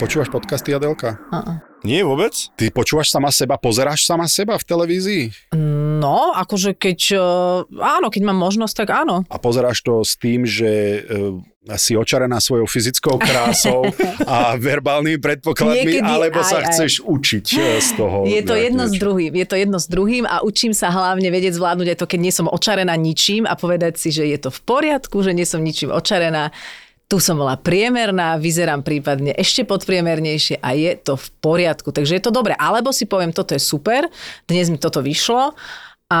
Počúvaš podcasty, Adelka? Uh-uh. Nie vôbec? Ty počúvaš sama seba, pozeráš sama seba v televízii? No, akože keď, uh, áno, keď mám možnosť, tak áno. A pozeráš to s tým, že uh, si očarená svojou fyzickou krásou a verbálnymi predpokladmi, Niekedy alebo sa aj, aj. chceš učiť uh, z toho? Je to jedno s niečo? druhým, je to jedno s druhým a učím sa hlavne vedieť zvládnuť aj to, keď nie som očarená ničím a povedať si, že je to v poriadku, že nie som ničím očarená. Tu som bola priemerná, vyzerám prípadne ešte podpriemernejšie a je to v poriadku. Takže je to dobré. Alebo si poviem, toto je super, dnes mi toto vyšlo. A,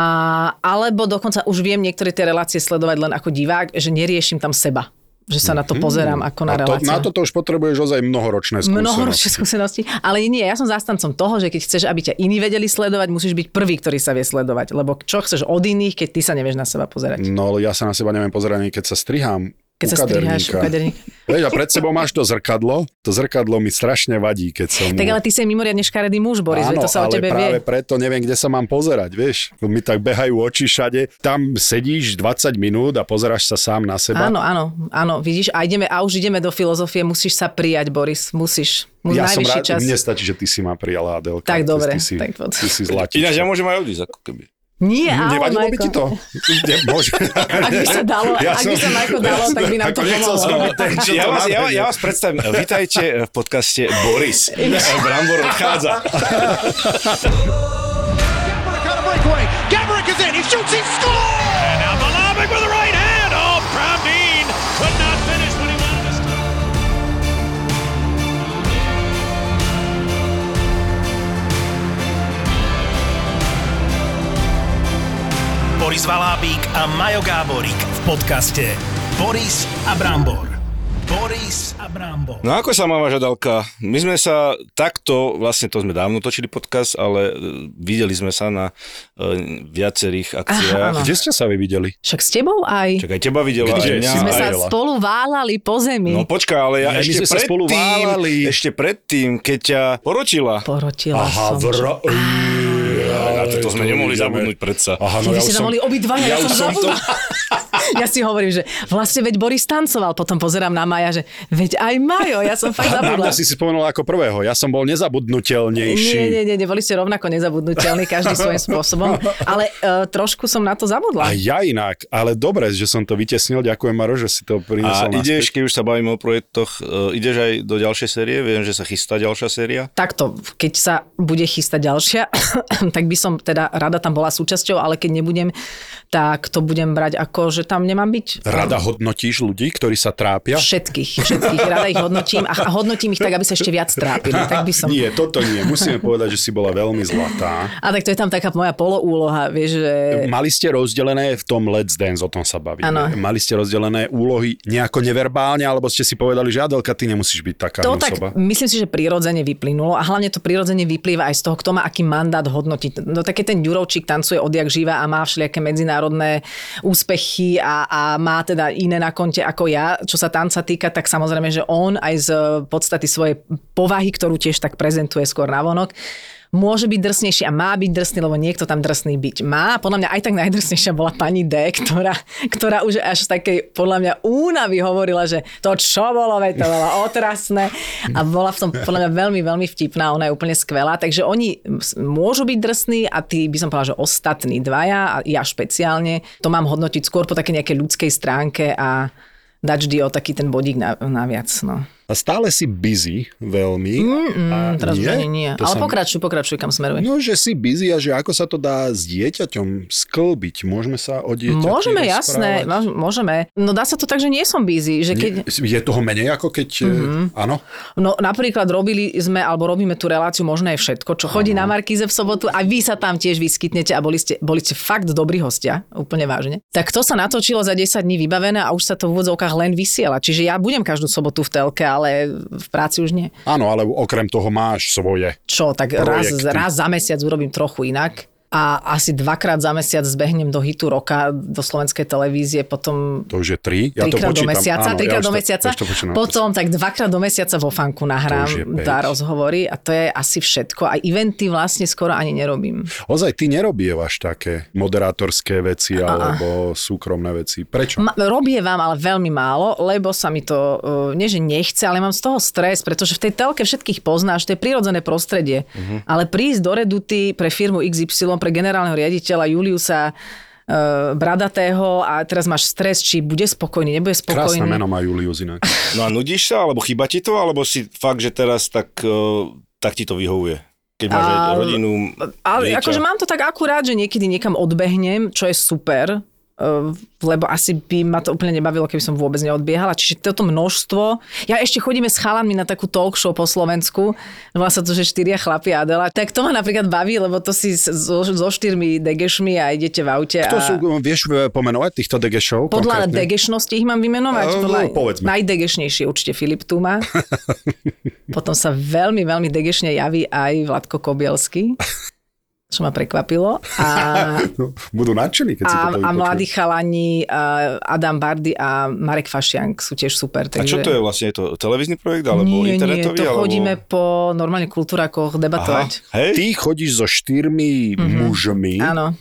alebo dokonca už viem niektoré tie relácie sledovať len ako divák, že neriešim tam seba. Že sa na to pozerám ako na Mhm. Reláciu. na toto už potrebuješ ozaj mnohoročné skúsenosti. Mnohoročné skúsenosti. Ale nie, ja som zástancom toho, že keď chceš, aby ťa iní vedeli sledovať, musíš byť prvý, ktorý sa vie sledovať. Lebo čo chceš od iných, keď ty sa nevieš na seba pozerať? No, ale ja sa na seba neviem pozerať, keď sa strihám. Keď u sa striháš u kaderníka. Vieš, a pred sebou máš to zrkadlo. To zrkadlo mi strašne vadí, keď som... Tak ale ty si mimoriadne škaredý muž, Boris, Áno, to sa o ale tebe práve vie. preto neviem, kde sa mám pozerať, vieš. Mi tak behajú oči všade. Tam sedíš 20 minút a pozeráš sa sám na seba. Áno, áno, áno, vidíš, a, ideme, a už ideme do filozofie, musíš sa prijať, Boris, musíš. Mu ja som rád, čas. mne stačí, že ty si ma prijala, Adelka. Tak dobre, Ty si, tak poď. ty si zlatička. Ináč ja môžem aj odísť, ako keby. Nie, áno, Nevadilo by Majko. ti to? Ne, môže. Ak by sa dalo, ak by sa Majko dalo, tak by nám to som pomohlo. byť ten, Ja to vás, ja, ja vás predstavím. Vítajte v podcaste Boris. Brambor odchádza. Gabrick is in. He shoots. He scores. And now Malavik with the right Boris Valábík a Majo Gáborík v podcaste Boris a Brambor. Boris a Brambor. No ako sa má vaša Dalka? My sme sa takto, vlastne to sme dávno točili podcast, ale e, videli sme sa na e, viacerých akciách. áno. Kde ste sa vy videli? Však s tebou aj. Čak aj teba videla, Kde? aj mňa. Sme aj... sa spolu váľali po zemi. No počkaj, ale ja Ja, my ešte sme sa spolu predtým, válali. ešte predtým, keď ťa porotila. Porotila Aha, som. vra... A to, to sme nemohli ideme. zabudnúť predsa. Aha, No, no ja vy ste už tam som... boli obidvaja, ja, ja som zabudla. ja si hovorím, že vlastne veď Boris tancoval, potom pozerám na Maja, že veď aj Majo, ja som fakt zabudla. si si spomenula ako prvého. Ja som bol nezabudnutelnejší. Nie, nie, nie, nie, boli ste rovnako nezabudnutelní, každý svojím spôsobom, ale uh, trošku som na to zabudla. A ja inak, ale dobre, že som to vytesnil. Ďakujem, Maro, že si to A priniesol ideš, naspäť. keď už sa bavíme o projektoch, e, ideš aj do ďalšej série? Viem, že sa chystá ďalšia séria. Takto, keď sa bude chystať ďalšia, tak by som teda rada tam bola súčasťou, ale keď nebudem, tak to budem brať ako, že tam nemám byť. Rada hodnotíš ľudí, ktorí sa trápia? Všetkých, všetkých. Rada ich hodnotím a, hodnotím ich tak, aby sa ešte viac trápili. Tak by som... Nie, toto nie. Musíme povedať, že si bola veľmi zlatá. A tak to je tam taká moja poloúloha, vieš, že... Mali ste rozdelené v tom Let's Dance, o tom sa bavíme. Áno. Mali ste rozdelené úlohy nejako neverbálne, alebo ste si povedali, že Adelka, ty nemusíš byť taká To tak, osoba. myslím si, že prirodzene vyplynulo a hlavne to prirodzene vyplýva aj z toho, kto má aký mandát hodnotiť. No také ten Ďurovčík tancuje odjak živa a má všelijaké medzinárodné úspechy a, a má teda iné na konte ako ja. Čo sa tanca týka, tak samozrejme, že on aj z podstaty svojej povahy, ktorú tiež tak prezentuje skôr na vonok, môže byť drsnejší a má byť drsný, lebo niekto tam drsný byť má. Podľa mňa aj tak najdrsnejšia bola pani D, ktorá, ktorá už až takej, podľa mňa, únavy hovorila, že to čo bolo, veď to bolo otrasné. A bola v tom podľa mňa veľmi, veľmi vtipná, ona je úplne skvelá. Takže oni môžu byť drsní a tí by som povedala, že ostatní dvaja a ja špeciálne to mám hodnotiť skôr po také nejakej ľudskej stránke a dať vždy o taký ten bodík na, naviac. No. A stále si busy veľmi. Mm, a teraz už ani nie. Ale sa- pokračuj, pokračuj, kam smeruješ. No, že si busy a že ako sa to dá s dieťaťom sklbiť. Môžeme sa o dieťati Môžeme, jasné, môžeme. No dá sa to tak, že nie som busy, že keď... Nie- Je toho menej ako keď... Mm-hmm. Áno? No napríklad robili sme, alebo robíme tú reláciu Možné je všetko, čo chodí na Markíze v sobotu a vy sa tam tiež vyskytnete a boli ste, boli ste fakt dobrí hostia, úplne vážne. Tak to sa natočilo za 10 dní vybavené a už sa to v úvodzovkách len vysiela. Čiže ja budem každú sobotu v telke, ale v práci už nie. Áno, ale okrem toho máš svoje. Čo, tak raz, raz za mesiac urobím trochu inak a asi dvakrát za mesiac zbehnem do hitu roka do slovenskej televízie, potom To už je tri. Ja to trikrát do mesiaca, Áno, trikrát ja do to- mesiaca, to počítam. potom tak dvakrát do mesiaca vo fanku nahrám To dá rozhovory a to je asi všetko. A eventy vlastne skoro ani nerobím. Ozaj, ty nerobievaš také moderátorské veci alebo súkromné veci. Prečo? Ma, robievam, ale veľmi málo, lebo sa mi to, uh, nie že nechce, ale mám z toho stres, pretože v tej telke všetkých poznáš, to je prirodzené prostredie. Mhm. Ale prísť do Reduty pre firmu XY, pre generálneho riaditeľa Juliusa uh, Bradatého a teraz máš stres, či bude spokojný, nebude spokojný. Krásne meno má Julius inak. No a nudíš sa, alebo chýba ti to, alebo si fakt, že teraz tak, eh, tak ti to vyhovuje? Keď máš A- rodinu, Ale dieťa. akože mám to tak akurát, že niekedy niekam odbehnem, čo je super, lebo asi by ma to úplne nebavilo, keby som vôbec neodbiehala. Čiže toto množstvo. Ja ešte chodíme s chalanmi na takú talk show po Slovensku. Volá sa to, že štyria chlapi Adela. Tak to ma napríklad baví, lebo to si so, so štyrmi degešmi a idete v aute. To a... sú, vieš pomenovať týchto degešov? Podľa konkrétne? degešnosti ich mám vymenovať. Eh, Podľa... no, povedzme. Najdegešnejší určite Filip Tuma. Potom sa veľmi, veľmi degešne javí aj Vladko Kobielsky, čo ma prekvapilo. A, No, budú nadšení, keď si a, to a mladí chalani Adam Bardy a Marek Fašiank sú tiež super. A čo Takže... to je vlastne? Je to televízny projekt, alebo nie, nie, internetový? to alebo... chodíme po normálne kultúrakoch Aha, debatovať. hej? Ty chodíš so štyrmi mm-hmm. mužmi. Áno.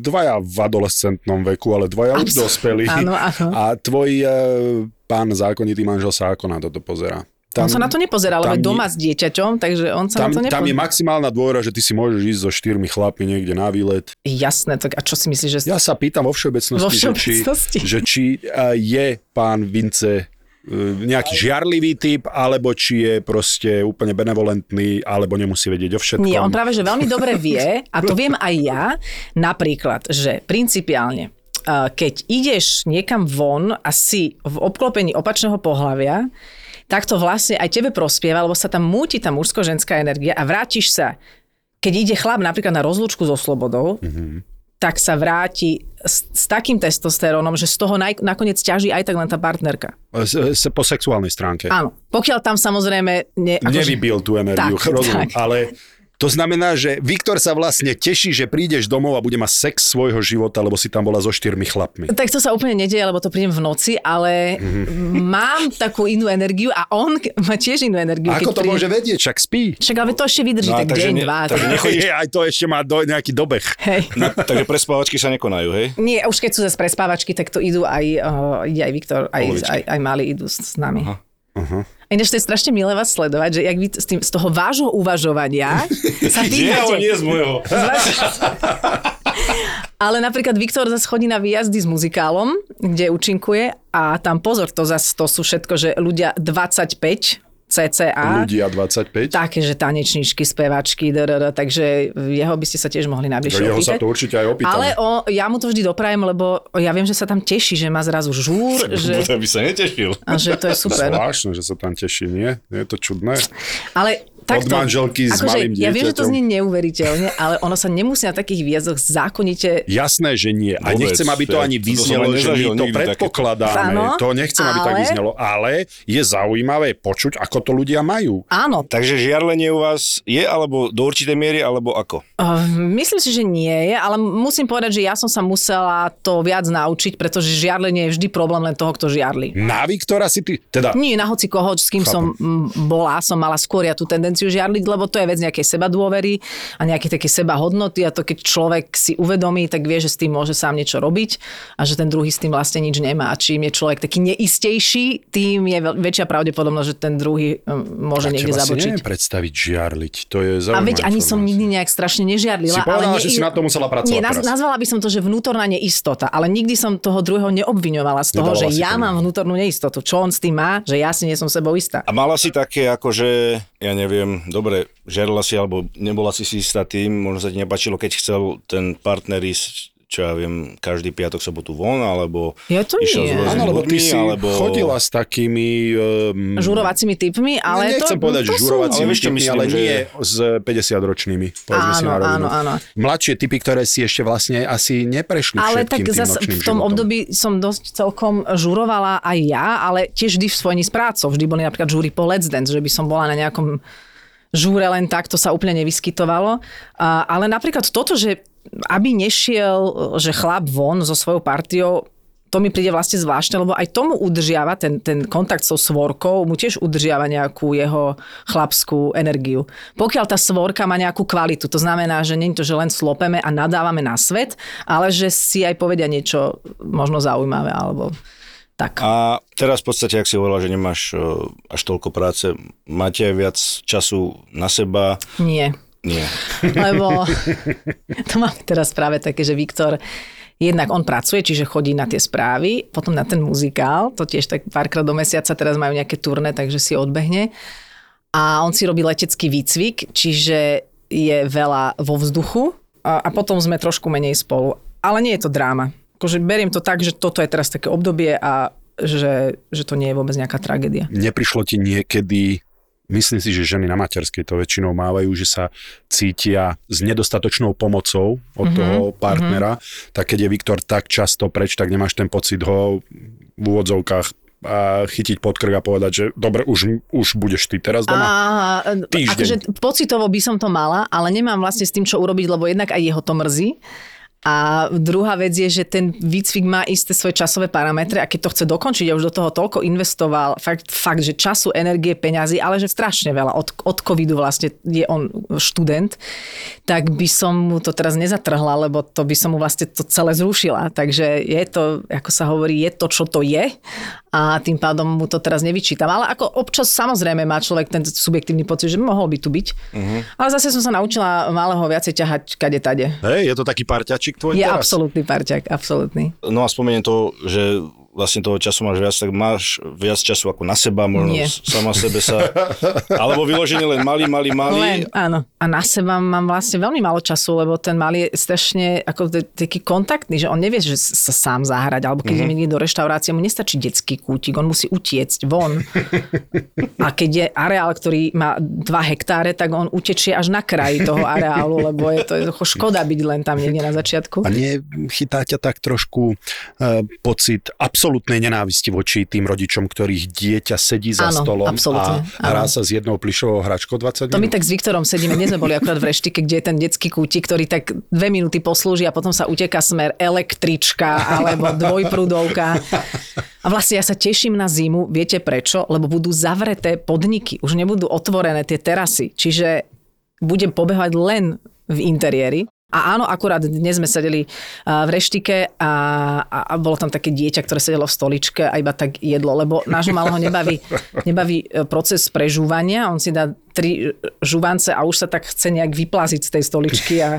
dvaja v adolescentnom veku, ale dvaja už Abs- dospelí. áno, áno. A tvoj e, pán zákonitý manžel sa ako na pozerá? on sa na to nepozerá, lebo tam doma s dieťaťom, takže on sa Tam, na to tam je maximálna dôvera, že ty si môžeš ísť so štyrmi chlapmi niekde na výlet. Jasné, tak a čo si myslíš, že... Ja sa pýtam vo všeobecnosti, Vo Že, všeobecnosti. či, že či e, je pán Vince e, nejaký žiarlivý typ, alebo či je proste úplne benevolentný, alebo nemusí vedieť o všetkom. Nie, on práve, že veľmi dobre vie, a to viem aj ja, napríklad, že principiálne, uh, keď ideš niekam von a si v obklopení opačného pohľavia, tak to vlastne aj tebe prospieva, lebo sa tam múti tá mužsko-ženská energia a vrátiš sa, keď ide chlap napríklad na rozlúčku so slobodou, mm-hmm. tak sa vráti s, s takým testosterónom, že z toho naj, nakoniec ťaží aj tak len tá partnerka. S, s, po sexuálnej stránke. Áno. Pokiaľ tam samozrejme... Ne, akože- Nevybil tú energiu, Tak, rozumiem, tak. ale to znamená, že Viktor sa vlastne teší, že prídeš domov a bude mať sex svojho života, lebo si tam bola so štyrmi chlapmi. Tak to sa úplne nedieje, lebo to prídem v noci, ale Mhm. mám takú inú energiu a on má tiež inú energiu. Ako keď to príde- môže vedieť, však spí. Však ale to ešte vydrží No a tak deň, ne- dva. takže tak- nechodíš- aj to ešte má do, nejaký dobeh. Hej. No, takže prespávačky sa nekonajú, hej? Nie, už keď sú zase prespávačky, tak to idú aj, uh, ide aj Viktor, aj, Polovičky. aj, aj Mali idú s, s nami. Aha. Uh-huh. Ináč to je strašne milé vás sledovať, že jak vy z, tým, z toho vášho uvažovania sa pýtate... z môjho. Ale napríklad Viktor zase chodí na výjazdy s muzikálom, kde účinkuje a tam pozor, to zase to sú všetko, že ľudia 25 cca. Ľudia 25. Také, že tanečníčky, spevačky, drr, takže jeho by ste sa tiež mohli najbližšie Jeho sa opýtať. to určite aj opýtam. Ale o, ja mu to vždy doprajem, lebo ja viem, že sa tam teší, že má zrazu žúr, že, by sa netešil. a že to je super. Zvláštne, že sa tam teší? Nie je to čudné? Ale takto, manželky s malým ja viem, že to dieťaťom. znie neuveriteľne, ale ono sa nemusí na takých výjazdoch zákonite Jasné, že nie. A Vôbec, nechcem, aby to ani som vyznelo, aj že my to predpokladáme. Áno, to nechcem, aby tak ale- vyznelo. Ale je zaujímavé počuť, ako to ľudia majú. áno, Takže žiarlenie u vás je, alebo do určitej miery, alebo ako? Uh, myslím si, že nie je, ale musím povedať, že ja som sa musela to viac naučiť, pretože žiarlenie je vždy problém len toho, kto žiarli. Na Viktora si ty... Teda, Nie na hoci koho, s kým som mm, bola, som mala skôr ja tú tendenciu tendenciu žiarliť, lebo to je vec nejakej seba dôvery a nejaké také seba hodnoty a to keď človek si uvedomí, tak vie, že s tým môže sám niečo robiť a že ten druhý s tým vlastne nič nemá. A čím je človek taký neistejší, tým je väčšia pravdepodobnosť, že ten druhý um, môže niekde Teba si zabočiť. neviem predstaviť žiarliť. To je A veď ani som nikdy nejak strašne nežiarlila. Si povedala, ale že si na to musela pracovať Nie, naz, teraz. nazvala by som to, že vnútorná neistota, ale nikdy som toho druhého neobviňovala z toho, Nedávala že si ja mám vnútornú neistotu. Čo on s tým má, že ja si nie som sebou istá. A mala si také, akože, ja neviem, dobre, žerla si, alebo nebola si si istá tým, možno sa ti nepačilo, keď chcel ten partner ísť, čo ja viem, každý piatok, sobotu von, alebo Ja to išiel nie. rôznymi Áno, lebo ty si alebo... chodila s takými... Um, Žurovacími typmi, ale nechcem to, povedať, to že sú- žurovacími čo typmi, myslím, ale že- nie s 50-ročnými. Povedzme si Áno, na rovinu. áno, áno. Mladšie typy, ktoré si ešte vlastne asi neprešli Ale tak zase v tom životom. období som dosť celkom žurovala aj ja, ale tiež vždy v spojení s prácou. Vždy boli napríklad žúry po Let's Dance, že by som bola na nejakom žúre len tak, to sa úplne nevyskytovalo. A, ale napríklad toto, že aby nešiel, že chlap von so svojou partiou, to mi príde vlastne zvláštne, lebo aj tomu udržiava ten, ten kontakt so svorkou, mu tiež udržiava nejakú jeho chlapskú energiu. Pokiaľ tá svorka má nejakú kvalitu, to znamená, že nie je to, že len slopeme a nadávame na svet, ale že si aj povedia niečo možno zaujímavé, alebo tak. A teraz v podstate, ak si hovorila, že nemáš e, až toľko práce, máte aj viac času na seba? Nie. Nie. Lebo to máme teraz práve také, že Viktor jednak on pracuje, čiže chodí na tie správy, potom na ten muzikál, to tiež tak párkrát do mesiaca, teraz majú nejaké turné, takže si odbehne. A on si robí letecký výcvik, čiže je veľa vo vzduchu a, a potom sme trošku menej spolu. Ale nie je to dráma. Akože beriem to tak, že toto je teraz také obdobie a že, že to nie je vôbec nejaká tragédia. Neprišlo ti niekedy, myslím si, že ženy na materskej to väčšinou mávajú, že sa cítia s nedostatočnou pomocou od Mhm, toho partnera, tak keď je Viktor tak často preč, tak nemáš ten pocit ho v úvodzovkách a chytiť pod krk a povedať, že dobre, už, už budeš ty teraz doma. A, Týždeň. akože pocitovo by som to mala, ale nemám vlastne s tým, čo urobiť, lebo jednak aj jeho to mrzí. A druhá vec je, že ten výcvik má isté svoje časové parametre a keď to chce dokončiť a už do toho toľko investoval, fakt, fakt že času, energie, peňazí, ale že strašne veľa. Od, od covidu vlastne je on študent, tak by som mu to teraz nezatrhla, lebo to by som mu vlastne to celé zrušila. Takže je to, ako sa hovorí, je to, čo to je a tým pádom mu to teraz nevyčítam. Ale ako občas samozrejme má človek ten subjektívny pocit, že mohol by tu byť. Uh-huh. Ale zase som sa naučila malého viacej ťahať kade tade. Hej, je to taký parťačik tvoj Je teraz? absolútny parťák, absolútny. No a spomeniem to, že vlastne toho času máš viac, tak máš viac času ako na seba, možno Nie. sama sebe sa... Alebo vyloženie len malý, malý, malý. Len, áno. A na seba mám vlastne veľmi málo času, lebo ten malý je strašne ako taký kontaktný, že on nevie, že sa sám zahrať, alebo keď mm-hmm. ide do reštaurácie, mu nestačí detský kútik, on musí utiecť von. A keď je areál, ktorý má 2 hektáre, tak on utečie až na kraji toho areálu, lebo je to jednoducho škoda byť len tam niekde na začiatku. A nechytá ťa tak trošku e, pocit absolútnej nenávisti voči tým rodičom, ktorých dieťa sedí za Áno, stolom absolútne, a hrá sa s jednou plišovou hračkou 20 To my minút? tak s Viktorom sedíme, dnes sme boli akurát v reštike, kde je ten detský kútik, ktorý tak dve minúty poslúži a potom sa uteká smer električka alebo dvojprúdovka. A vlastne ja sa teším na zimu, viete prečo? Lebo budú zavreté podniky, už nebudú otvorené tie terasy, čiže budem pobehovať len v interiéri. A áno, akurát dnes sme sedeli v reštike a, a, a bolo tam také dieťa, ktoré sedelo v stoličke a iba tak jedlo, lebo nášho malého nebaví, nebaví e, proces prežúvania. On si dá tri žuvance a už sa tak chce nejak vyplaziť z tej stoličky a,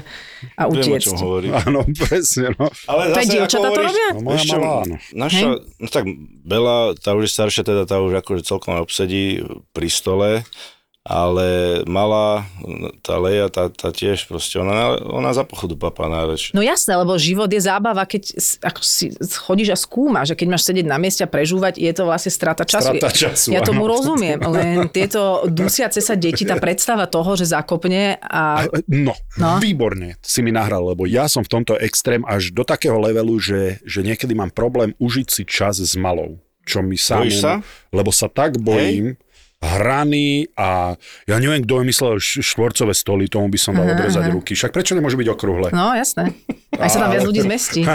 a Viem, o utiecť. čom hovorí. Áno, presne, no. Ale aj dievčatá to robia? No, moja čo, malá, áno. Naša, no tak Bela, tá už je staršia, teda tá už akože celkom obsedí pri stole, ale malá, tá Leja, tá, tá tiež proste, ona, ona za pochodu papá na reč. No jasné, lebo život je zábava, keď ako si chodíš a skúmaš, že keď máš sedieť na mieste a prežúvať, je to vlastne strata času. Strata času, ja tomu áno. rozumiem, len tieto dusiace sa deti, tá predstava toho, že zakopne a No, No. no, výborne si mi nahral, lebo ja som v tomto extrém až do takého levelu, že, že niekedy mám problém užiť si čas s malou. Čo mi sám... Sa? Lebo sa tak bojím, hraný a ja neviem, kto vymyslel štvorcové stoly, tomu by som dal odrezať ruky. Však prečo nemôže byť okrúhle? no jasné. Aj sa tam viac ľudí zmestí.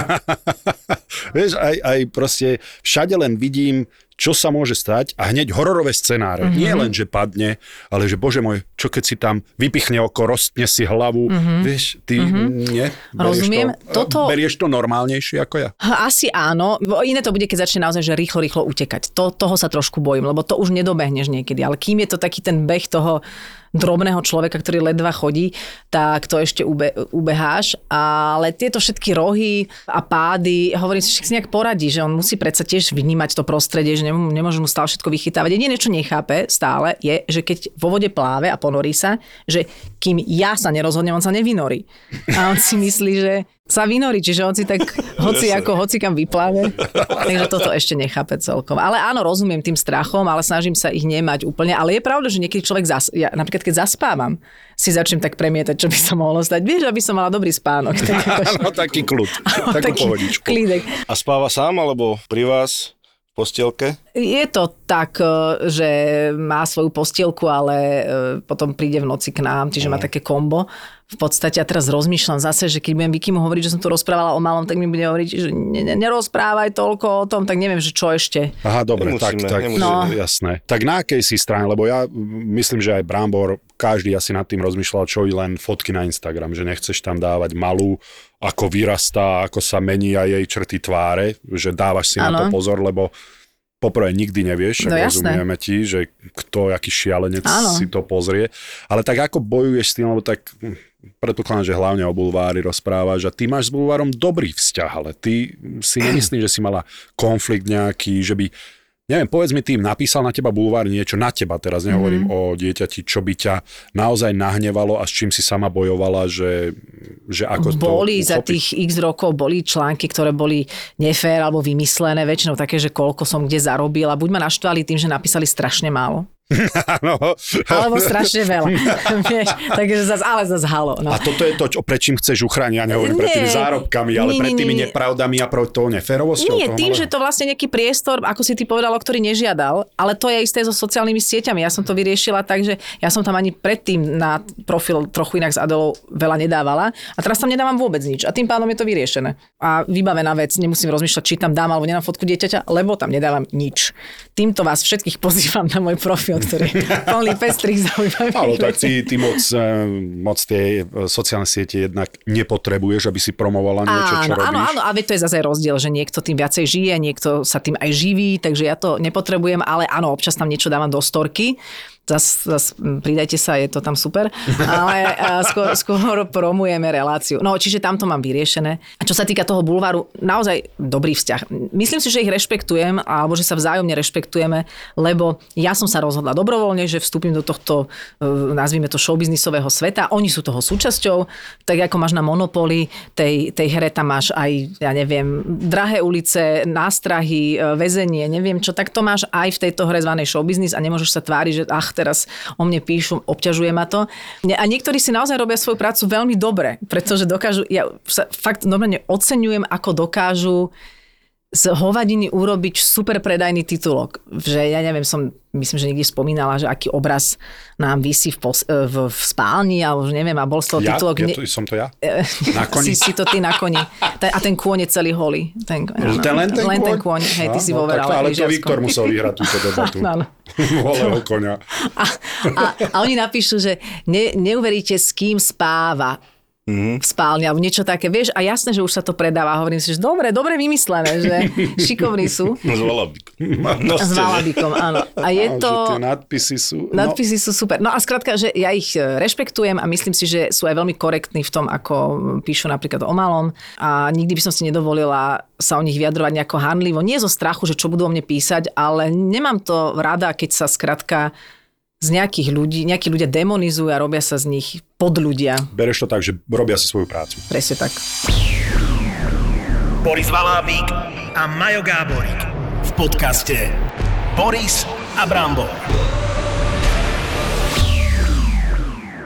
Vieš, aj, aj proste všade len vidím, čo sa môže stať a hneď hororové scenáre. Mm-hmm. Nie len, že padne, ale že bože môj, čo keď si tam vypichne oko, rostne si hlavu. Mm-hmm. Vieš, ty mm-hmm. nie? Berieš Rozumiem. To, Toto- Berieš to normálnejšie ako ja? Asi áno. Iné to bude, keď začne naozaj, že rýchlo, rýchlo utekať. To, toho sa trošku bojím, lebo to už nedobehneš niekedy. Ale kým je to taký ten beh toho drobného človeka, ktorý ledva chodí, tak to ešte ube, ubeháš. Ale tieto všetky rohy a pády, hovorím si, že si nejak poradí, že on musí predsa tiež vnímať to prostredie, že nemô- nemôže mu stále všetko vychytávať. Jediné, čo nechápe stále, je, že keď vo vode pláve a ponorí sa, že kým ja sa nerozhodnem, on sa nevynorí. A on si myslí, že sa vynorí, čiže on si tak hoci ako, hoci kam vypláve. Takže toto ešte nechápe celkom. Ale áno, rozumiem tým strachom, ale snažím sa ich nemať úplne. Ale je pravda, že niekedy človek, zas, ja, napríklad keď zaspávam, si začnem tak premietať, čo by sa mohlo stať. Vieš, aby som mala dobrý spánok. Tak akože, No taký kľud, takú pohodičku. klídek. A spáva sám, alebo pri vás postielke? Je to tak, e, že má svoju postielku, ale e, potom príde v noci k nám, čiže má také kombo. V podstate ja teraz rozmýšľam zase, že keď budem Vikimu hovoriť, že som tu rozprávala o malom, tak mi bude hovoriť, že ne, ne, nerozprávaj toľko o tom, tak neviem, že čo ešte. Aha, dobre, tak, Nemusíme, tak nemusíme. no. jasné. Tak na akej si strane, lebo ja mm, myslím, že aj Brambor, každý asi nad tým rozmýšľal, čo i len fotky na Instagram, že nechceš tam dávať malú, ako vyrastá, ako sa mení aj jej črty tváre, že dávaš si na to pozor, lebo poprvé nikdy nevieš, No rozumieme ti, že kto, aký šialenec Áno. si to pozrie. Ale tak ako bojuješ s tým, lebo tak hm, predpokladám, že hlavne o bulvári rozprávaš a ty máš s bulvárom dobrý vzťah, ale ty si nemyslím, že si mala konflikt nejaký, že by Neviem, povedz mi tým, napísal na teba bulvár niečo, na teba teraz, nehovorím mm-hmm. o dieťati, čo by ťa naozaj nahnevalo a s čím si sama bojovala, že, že ako Boli to za uchopiť? tých x rokov, boli články, ktoré boli nefér alebo vymyslené, väčšinou také, že koľko som kde zarobil a buď ma naštvali tým, že napísali strašne málo, Áno. alebo strašne veľa. Vieš, takže zas, ale zas halo. No. A toto je to, čo, pred čím chceš uchrániť, ja nehovorím pred tými zárobkami, ale Nie, pred tými nie. nepravdami a pred tou neférovosťou. Nie, tým, malého. že to vlastne nejaký priestor, ako si ty povedal, o ktorý nežiadal, ale to je isté so sociálnymi sieťami. Ja som to vyriešila tak, že ja som tam ani predtým na profil trochu inak s Adelou veľa nedávala a teraz tam nedávam vôbec nič a tým pádom je to vyriešené. A vybavená vec, nemusím rozmýšľať, či tam dám alebo nedám fotku dieťaťa, lebo tam nedávam nič. Týmto vás všetkých pozývam na môj profil, ktorý je plný pestrých zaujímavých Áno, tak ty, ty moc, eh, moc tie eh, sociálne siete jednak nepotrebuješ, aby si promovala niečo, čo áno, robíš. áno, áno, a veď to je zase rozdiel, že niekto tým viacej žije, niekto sa tým aj živí, takže ja to nepotrebujem, ale áno, občas tam niečo dávam do storky, zas, zas pridajte sa, je to tam super, ale skôr, skôr promujeme reláciu. No, čiže tam to mám vyriešené. A čo sa týka toho bulváru, naozaj dobrý vzťah. Myslím si, že ich rešpektujem, alebo že sa vzájomne rešpektujeme, lebo ja som sa rozhodla dobrovoľne, že vstúpim do tohto, e, nazvime to showbiznisového sveta. Oni sú toho súčasťou, tak ako máš na Monopoly, tej, tej hre tam máš aj, ja neviem, drahé ulice, nástrahy, e, väzenie, neviem čo, tak to máš aj v tejto hre zvanej showbiznis a nemôžeš sa tváriť, že ach, teraz o mne píšu, obťažuje ma to. A niektorí si naozaj robia svoju prácu veľmi dobre, pretože dokážu, ja sa fakt normálne oceňujem, ako dokážu z hovadiny urobiť super predajný titulok. Že ja neviem, som myslím, že niekde spomínala, že aký obraz nám vysí v, pos, e, v, v spálni, alebo už neviem, a bol z toho Ja? titulok... ja to, som to ja? Na Si, koni? si to ty na koni. Ten, a ten kôň je celý holý. Ten, áno. Ten len ten len kôň? ten kôň. Hej, ty Á, si no, vo tak, Ale to. Viktor musel vyhrať túto debatu. Volého konia. A, a, a oni napíšu, že ne, neuveríte, s kým spáva Mhm. v spálni, alebo niečo také, vieš, a jasné, že už sa to predáva. Hovorím si, že dobre, dobre vymyslené, že šikovní sú. No s valabikom. No, S? Valabikom, áno. A je Áno, to... Tie nadpisy sú... Nadpisy sú super. No a skrátka, že ja ich e, rešpektujem a myslím si, že sú aj veľmi korektní v tom, ako píšu napríklad o malom a nikdy by som si nedovolila sa o nich vyjadrovať nejako hanlivo. Nie zo strachu, že čo budú o mne písať, ale nemám to rada, keď sa skrátka z nejakých ľudí, nejakí ľudia demonizujú a robia sa z nich podľudia. Bereš to tak, že robia si svoju prácu. Presne tak. Boris Valábík a Majo Gáborík v podcaste Boris a Brambor.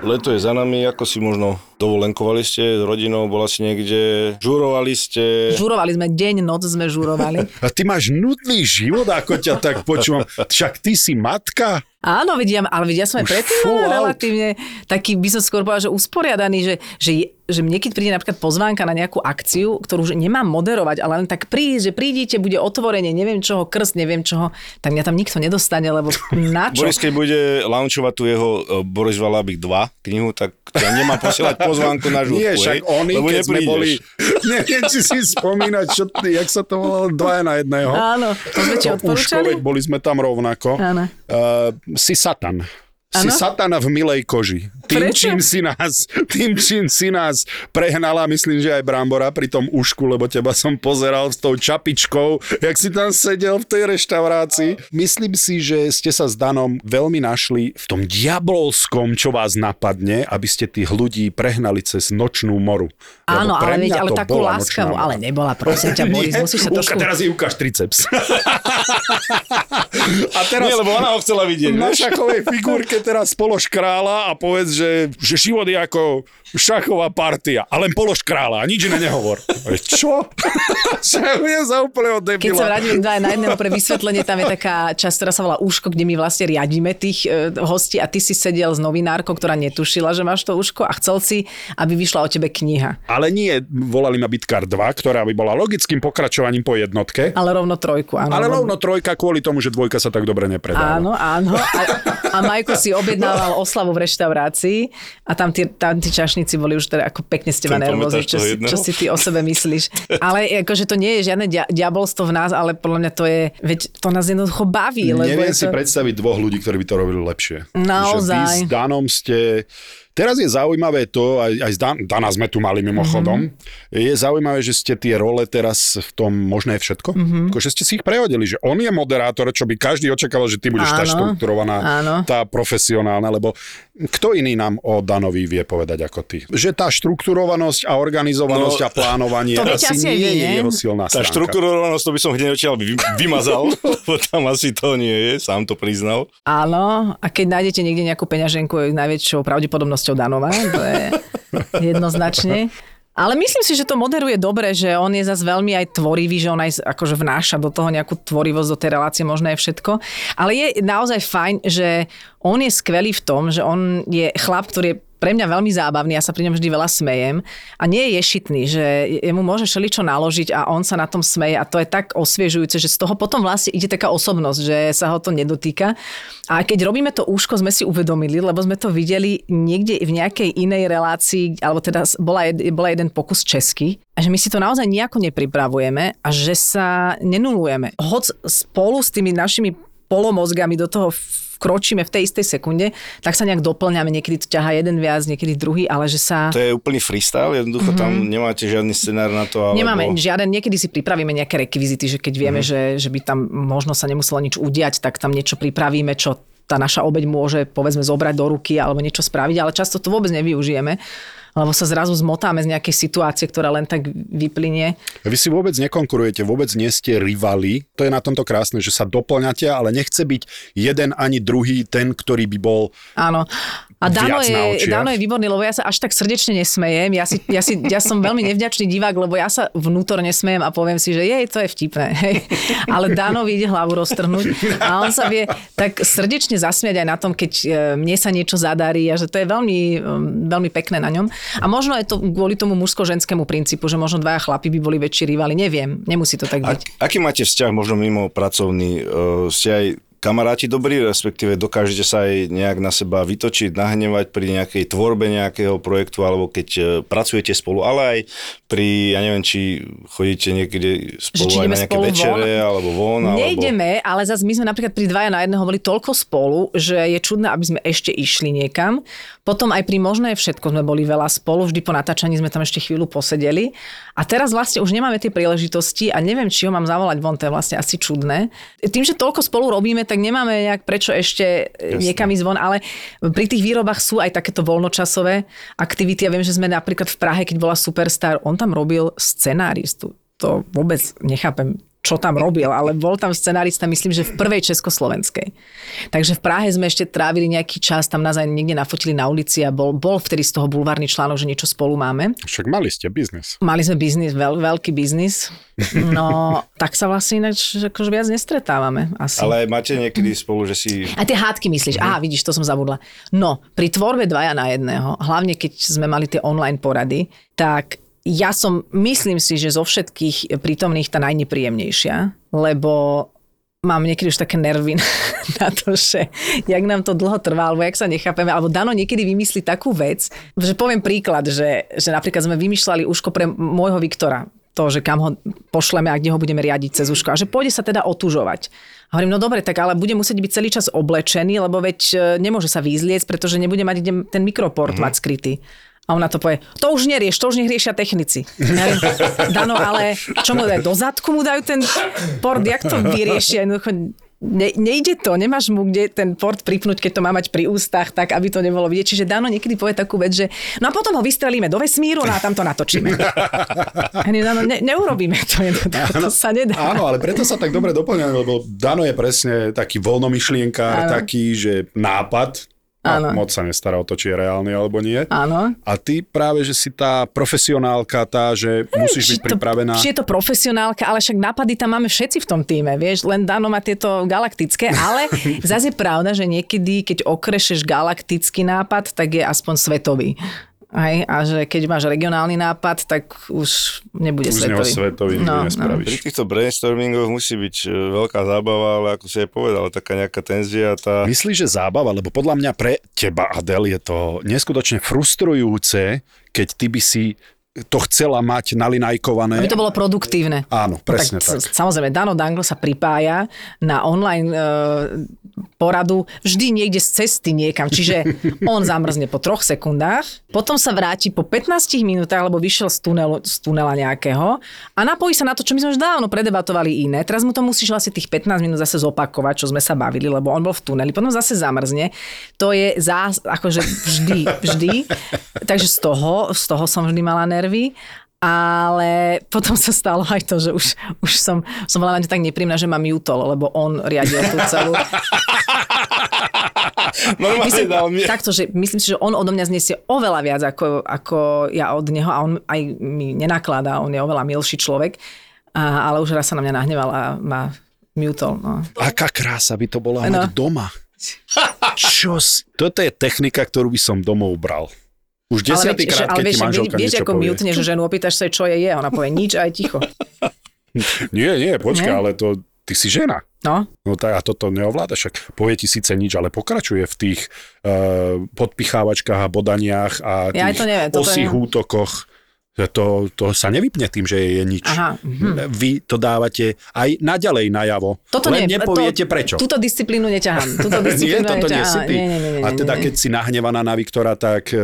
Leto je za nami, ako si možno dovolenkovali ste s rodinou, bola si niekde, žurovali ste. Žurovali sme deň, noc sme žurovali. A ty máš nudný život, ako ťa tak počúvam. Však ty si matka. Áno, vidia, ale vidia som aj Už predtým relatívne taký, by som skôr povedal, že usporiadaný, že, že, že mne keď príde napríklad pozvánka na nejakú akciu, ktorú už nemám moderovať, ale len tak prísť, že prídite, bude otvorenie, neviem čoho, krst, neviem čoho, tak mňa tam nikto nedostane, lebo na čo? Boris, keď bude launchovať tu jeho e, Boris Valabik 2 knihu, tak ťa nemá posielať pozvánku na žúrku, Nie, však oni, lebo keď sme neprídeš. boli... Neviem, či si spomínať, čo, jak sa to volalo, dvaja na jedného. Áno, to sme ti odporúčali? Veď boli sme tam rovnako. Áno. Uh, si Satan. Si Áno? satana v milej koži. Tým, Prečo? čím si nás, tým, čím si nás prehnala, myslím, že aj Brambora pri tom ušku, lebo teba som pozeral s tou čapičkou, jak si tam sedel v tej reštaurácii. Myslím si, že ste sa s Danom veľmi našli v tom diabolskom, čo vás napadne, aby ste tých ľudí prehnali cez nočnú moru. Áno, ale veď, ale takú bola láskavú, ale nebola, prosím ťa, Boris, musíš sa Uka, trošku... teraz jej ukáž triceps. a teraz... Nie, lebo ona ho chcela vidieť, na šachovej figurke teraz polož kráľa a povedz, že, že život je ako šachová partia. A len polož kráľa a nič iné nehovor. Je, Čo? Šachujem za úplného Keď sa debila. vrátime dva na jedného pre vysvetlenie, tam je taká časť, ktorá sa volá Úško, kde my vlastne riadíme tých e, hostí a ty si sedel s novinárkou, ktorá netušila, že máš to Úško a chcel si, aby vyšla o tebe kniha. Ale nie, volali ma Bitkar 2, ktorá by bola logickým pokračovaním po jednotke. Ale rovno trojku, áno. Ale rovno trojka kvôli tomu, že dvojka sa tak dobre nepredáva. Áno, áno. A, a Majko si objednával oslavu v reštaurácii a tam tí, tam tí čašníci boli už teda ako pekne ste ma nervózni, čo, si, čo si ty o sebe myslíš. Ale akože to nie je žiadne dia- diabolstvo v nás, ale podľa mňa to je, veď to nás jednoducho baví. Lebo Neviem je si to... predstaviť dvoch ľudí, ktorí by to robili lepšie. Naozaj. Že vy s Danom ste... Teraz je zaujímavé to, aj, aj Dan, Dana sme tu mali mimochodom, mm-hmm. je zaujímavé, že ste tie role teraz v tom možné všetko, mm-hmm. že ste si ich prehodili, že on je moderátor, čo by každý očakával, že ty budeš tá Áno, štrukturovaná, áno. tá profesionálna, lebo kto iný nám o Danovi vie povedať ako ty? Že tá štrukturovanosť a organizovanosť No, a plánovanie to asi nie je nie? jeho silná Tá stránka. štrukturovanosť, to by som hneď odtiaľ vy, vymazal, lebo tam asi to nie je, sám to priznal. Áno, a keď nájdete niekde nejakú peňaženku, je najväčšou pravdepodobnosťou Danova, to je jednoznačne. Ale myslím si, že to moderuje dobre, že on je zase veľmi aj tvorivý, že on aj akože vnáša do toho nejakú tvorivosť, do tej relácie, možno je všetko. Ale je naozaj fajn, že on je skvelý v tom, že on je chlap, ktorý je pre mňa veľmi zábavný, ja sa pri ňom vždy veľa smejem a nie je ješitný, že jemu môže všeličo naložiť a on sa na tom smeje a to je tak osviežujúce, že z toho potom vlastne ide taká osobnosť, že sa ho to nedotýka. A keď robíme to úško, sme si uvedomili, lebo sme to videli niekde v nejakej inej relácii, alebo teda bola, bola jeden pokus český, a že my si to naozaj nejako nepripravujeme a že sa nenulujeme. Hoď spolu s tými našimi polomozgami do toho vkročíme v tej istej sekunde, tak sa nejak doplňame. Niekedy to ťahá jeden viac, niekedy druhý, ale že sa... To je úplný freestyle, jednoducho mm-hmm. tam nemáte žiadny scenár na to. Alebo... Nemáme žiaden, niekedy si pripravíme nejaké rekvizity, že keď vieme, mm-hmm. že, že by tam možno sa nemuselo nič udiať, tak tam niečo pripravíme, čo tá naša obeď môže povedzme zobrať do ruky alebo niečo spraviť, ale často to vôbec nevyužijeme lebo sa zrazu zmotáme z nejakej situácie, ktorá len tak vyplynie. Vy si vôbec nekonkurujete, vôbec nie ste rivali. To je na tomto krásne, že sa doplňate, ale nechce byť jeden ani druhý ten, ktorý by bol Áno. A Dano je. Dano je výborný, lebo ja sa až tak srdečne nesmejem. Ja, si, ja, si, ja som veľmi nevďačný divák, lebo ja sa vnútorne smejem a poviem si, že jej, to je vtipné. Hej. Ale Dano ide hlavu roztrhnúť a on sa vie tak srdečne zasmiať aj na tom, keď e, mne sa niečo zadarí a že to je veľmi, um, veľmi pekné na ňom. A možno je to kvôli tomu mužsko-ženskému princípu, že možno dvaja chlapi by boli väčší rivali. Neviem, nemusí to tak byť. A, aký máte vzťah možno mimo pracovný? Uh, ste aj kamaráti dobrí, respektíve dokážete sa aj nejak na seba vytočiť, nahnevať pri nejakej tvorbe nejakého projektu, alebo keď e, pracujete spolu, ale aj pri, ja neviem, či chodíte niekde spolu či aj na nejaké večere, von? alebo von, alebo... Nejdeme, ale zase my sme napríklad pri dvaja na jedného boli toľko spolu, že je čudné, aby sme ešte išli niekam. Potom aj pri možné všetko sme boli veľa spolu, vždy po natáčaní sme tam ešte chvíľu posedeli. A teraz vlastne už nemáme tie príležitosti a neviem, či ho mám zavolať von, to je vlastne asi čudné. Tým, že toľko spolu robíme, tak nemáme nejak prečo ešte Jasne. niekam ísť von, ale pri tých výrobách sú aj takéto voľnočasové aktivity. Ja viem, že sme napríklad v Prahe, keď bola Superstar, on tam robil scenáristu. To vôbec nechápem čo tam robil, ale bol tam scenárista, myslím, že v prvej Československej. Takže v Prahe sme ešte trávili nejaký čas, tam nás aj niekde nafotili na ulici a bol, bol vtedy z toho bulvárny článok, že niečo spolu máme. Však mali ste biznis. Mali sme biznis, veľ, veľký biznis, no tak sa vlastne ináč akože viac nestretávame asi. Ale máte niekedy spolu, že si... A tie hádky myslíš? Aha, vidíš, to som zabudla. No, pri tvorbe dvaja na jedného, hlavne keď sme mali tie online porady, tak ja som, myslím si, že zo všetkých prítomných tá najnepríjemnejšia, lebo mám niekedy už také nervy na to, že jak nám to dlho trvá, alebo jak sa nechápeme, alebo Dano niekedy vymyslí takú vec, že poviem príklad, že, že napríklad sme vymýšľali úško pre môjho Viktora, to, že kam ho pošleme a kde ho budeme riadiť cez úško a že pôjde sa teda otužovať. A hovorím, no dobre, tak ale bude musieť byť celý čas oblečený, lebo veď e, nemôže sa vyzliecť, pretože nebude mať kde ten mikroport mm-hmm. mať skrytý. A ona to povie, to už nerieš, to už nech riešia technici. Dano, ale čo mu dajú, do zadku mu dajú ten port, jak to vyriešia? Jednoducho, ne, nejde to, nemáš mu kde ten port pripnúť, keď to má mať pri ústach, tak aby to nebolo vidieť. Čiže Dano niekedy povie takú vec, že no a potom ho vystrelíme do vesmíru no a tam to natočíme. Dano, ne, neurobíme to, to, to sa nedá. Áno, ale preto sa tak dobre doplňujem, lebo Dano je presne taký voľnomyšlienkár, áno. taký, že nápad, a moc sa nestará o to, či je reálny alebo nie. Áno. A ty práve, že si tá profesionálka, tá, že musíš či byť to, pripravená. Či je to profesionálka, ale však nápady tam máme všetci v tom týme, vieš, len Dano má tieto galaktické, ale zase je pravda, že niekedy, keď okrešeš galaktický nápad, tak je aspoň svetový. Hej, a že keď máš regionálny nápad, tak už nebude už svetový. svetový no, no. Pri týchto brainstormingoch musí byť e, veľká zábava, ale ako si aj povedal, taká nejaká tenzia. Tá... Myslíš, že zábava? Lebo podľa mňa pre teba, Adel, je to neskutočne frustrujúce, keď ty by si to chcela mať nalinajkované. Aby to bolo produktívne. Áno, presne tak. tak. Samozrejme, Dano Danglo sa pripája na online e, poradu vždy niekde z cesty niekam. Čiže on zamrzne po troch sekundách, potom sa vráti po 15 minútach, lebo vyšiel z, tunelu, z tunela nejakého a napojí sa na to, čo my sme už dávno predebatovali iné. Teraz mu to musíš vlastne tých 15 minút zase zopakovať, čo sme sa bavili, lebo on bol v tuneli, potom zase zamrzne. To je zás, akože vždy, vždy. Takže z toho, z toho som vždy mala nervy ale potom sa stalo aj to, že už, už som, som bola na tak nepríjemná, že mám jutol, lebo on riadil tú celú... myslím, dal mne. Takto, že myslím si, že on odo mňa znesie oveľa viac ako, ako ja od neho a on aj mi nenakladá, on je oveľa milší človek, a, ale už raz sa na mňa nahneval a ma mutol. No. Aká krása by to bola no. mať doma. Čo si... Toto je technika, ktorú by som domov bral. Už desiatý krát, keď vieš, ti manželka vieš, niečo ako povie. mutne, že ženu opýtaš sa, čo je je. Ona povie nič aj ticho. nie, nie, počkaj, ale to ty si žena. No. No tak a toto neovláda, však povie ti síce nič, ale pokračuje v tých uh, podpichávačkách a bodaniach a tých ja to neviem, osých útokoch. To, to sa nevypne tým, že je nič. Aha, hm. Vy to dávate aj naďalej najavo. Toto Len nie, nepoviete to, prečo. Túto disciplínu neťahám. Túto disciplínu nie, toto nie si ty. Nie, nie, nie, nie, a teda keď si nahnevaná na Viktora, tak e,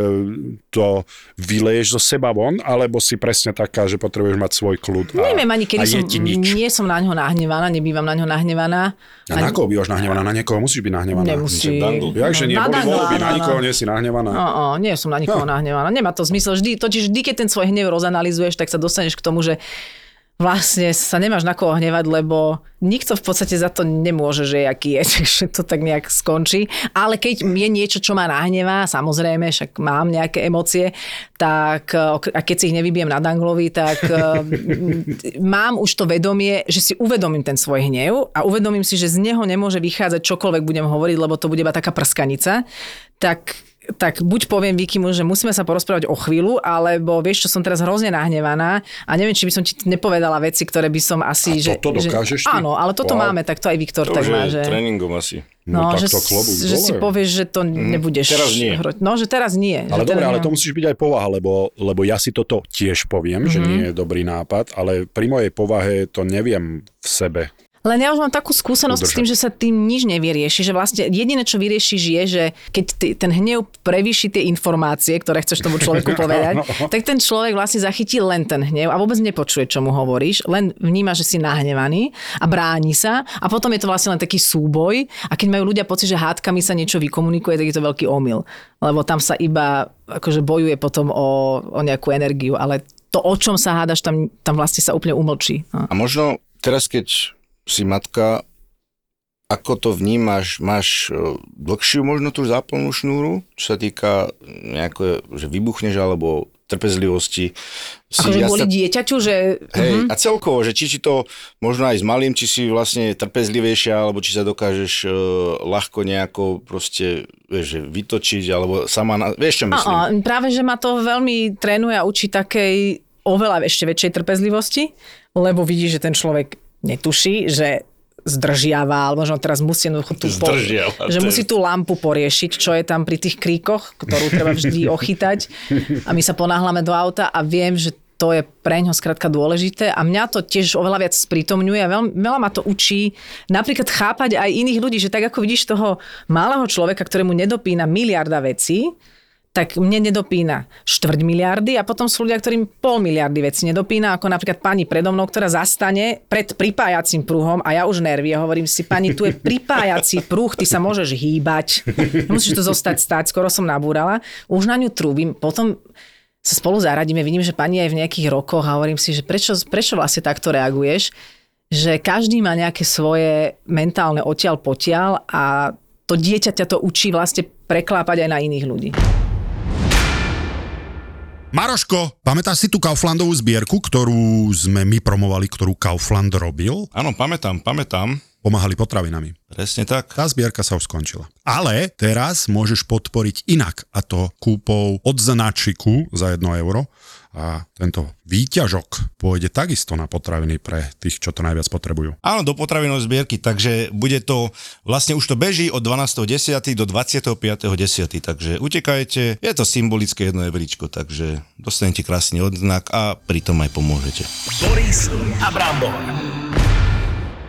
to vyleješ zo seba von, alebo si presne taká, že potrebuješ mať svoj kľud a, Neviem ani kedy som, nič. nie som na ňo nahnevaná, nebývam na ňo nahnevaná. A ani... na koho bývaš nahnevaná? Na niekoho musíš byť nahnevaná. Nemusí. Jakže nie, na boli voľby, na nikoho nie si nahnevaná. No, nie som na nikoho no. nahnevaná. Nemá to zmysel. Vždy, totiž vždy, keď ten svoj hnev rozanalizuješ, tak sa dostaneš k tomu, že vlastne sa nemáš na koho hnevať, lebo nikto v podstate za to nemôže, že aký je, takže to tak nejak skončí. Ale keď je niečo, čo ma nahnevá, samozrejme, však mám nejaké emócie, tak a keď si ich nevybiem na Danglovi, tak mám už to vedomie, že si uvedomím ten svoj hnev a uvedomím si, že z neho nemôže vychádzať čokoľvek budem hovoriť, lebo to bude iba taká prskanica. Tak tak buď poviem Vikimu, že musíme sa porozprávať o chvíľu, alebo vieš, čo som teraz hrozne nahnevaná a neviem, či by som ti nepovedala veci, ktoré by som asi... A že, toto dokážeš že, Áno, ale toto wow. máme, tak to aj Viktor to tak má. Že... tréningom asi. No, no že, to že si povieš, že to mm, nebudeš... Teraz nie. Hroť. No, že teraz nie. Ale dobre, ale to musíš byť aj povaha, lebo, lebo ja si toto tiež poviem, mm-hmm. že nie je dobrý nápad, ale pri mojej povahe to neviem v sebe len ja už mám takú skúsenosť Udržať. s tým, že sa tým nič nevyrieši, že vlastne jediné, čo vyriešiš je, že keď ty, ten hnev prevýši tie informácie, ktoré chceš tomu človeku povedať, no. tak ten človek vlastne zachytí len ten hnev a vôbec nepočuje, čo mu hovoríš, len vníma, že si nahnevaný a bráni sa a potom je to vlastne len taký súboj a keď majú ľudia pocit, že hádkami sa niečo vykomunikuje, tak je to veľký omyl, lebo tam sa iba akože bojuje potom o, o nejakú energiu, ale to, o čom sa hádaš, tam, tam vlastne sa úplne umlčí. No. A možno teraz keď si matka, ako to vnímaš? Máš e, dlhšiu možno tú záplnú šnúru, čo sa týka nejako, že vybuchneš alebo trpezlivosti. Si Akože kvôli dieťaťu, že... Hej, Mhm. a celkovo, že či si to možno aj s malým, či si vlastne trpezlivejšia, alebo či sa dokážeš uh, ľahko nejako proste, vieš, že vytočiť, alebo sama, na, vieš čo myslím? A, a, práve, že ma to veľmi trénuje a učí takej oveľa ešte väčšej trpezlivosti, lebo vidí, že ten človek netuší, že zdržiava, alebo on teraz musí tú po- že musí tú lampu poriešiť, čo je tam pri tých kríkoch, ktorú treba vždy ochytať. A my sa ponáhľame do auta a viem, že to je pre ňo skrátka dôležité. A mňa to tiež oveľa viac sprítomňuje a veľ, veľa ma to učí napríklad chápať aj iných ľudí, že tak ako vidíš toho malého človeka, ktorému nedopína miliarda vecí, tak mne nedopína štvrť miliardy a potom sú ľudia, ktorým pol miliardy veci nedopína, ako napríklad pani predo mnou, ktorá zastane pred pripájacím pruhom a ja už nervie, hovorím si, pani, tu je pripájací pruh, ty sa môžeš hýbať, musíš to zostať stať, skoro som nabúrala, už na ňu trúbim, potom sa spolu zaradíme, vidím, že pani je v nejakých rokoch a hovorím si, že prečo, prečo vlastne takto reaguješ, že každý má nejaké svoje mentálne odtiaľ potiaľ a to dieťa ťa to učí vlastne preklápať aj na iných ľudí. Maroško, pamätáš si tú Kauflandovú zbierku, ktorú sme my promovali, ktorú Kaufland robil? Áno, pamätám, pamätám. Pomáhali potravinami. Presne tak. Tá zbierka sa už skončila. Ale teraz môžeš podporiť inak, a to kúpou od značiku za 1 euro. A tento výťažok pôjde takisto na potraviny pre tých, čo to najviac potrebujú. Áno, do potravinovej zbierky, takže bude to, vlastne už to beží od 12.10. do 25.10. Takže utekajte, je to symbolické jedno evričko, takže dostanete krásny odznak a pritom aj pomôžete. Boris a Brambor.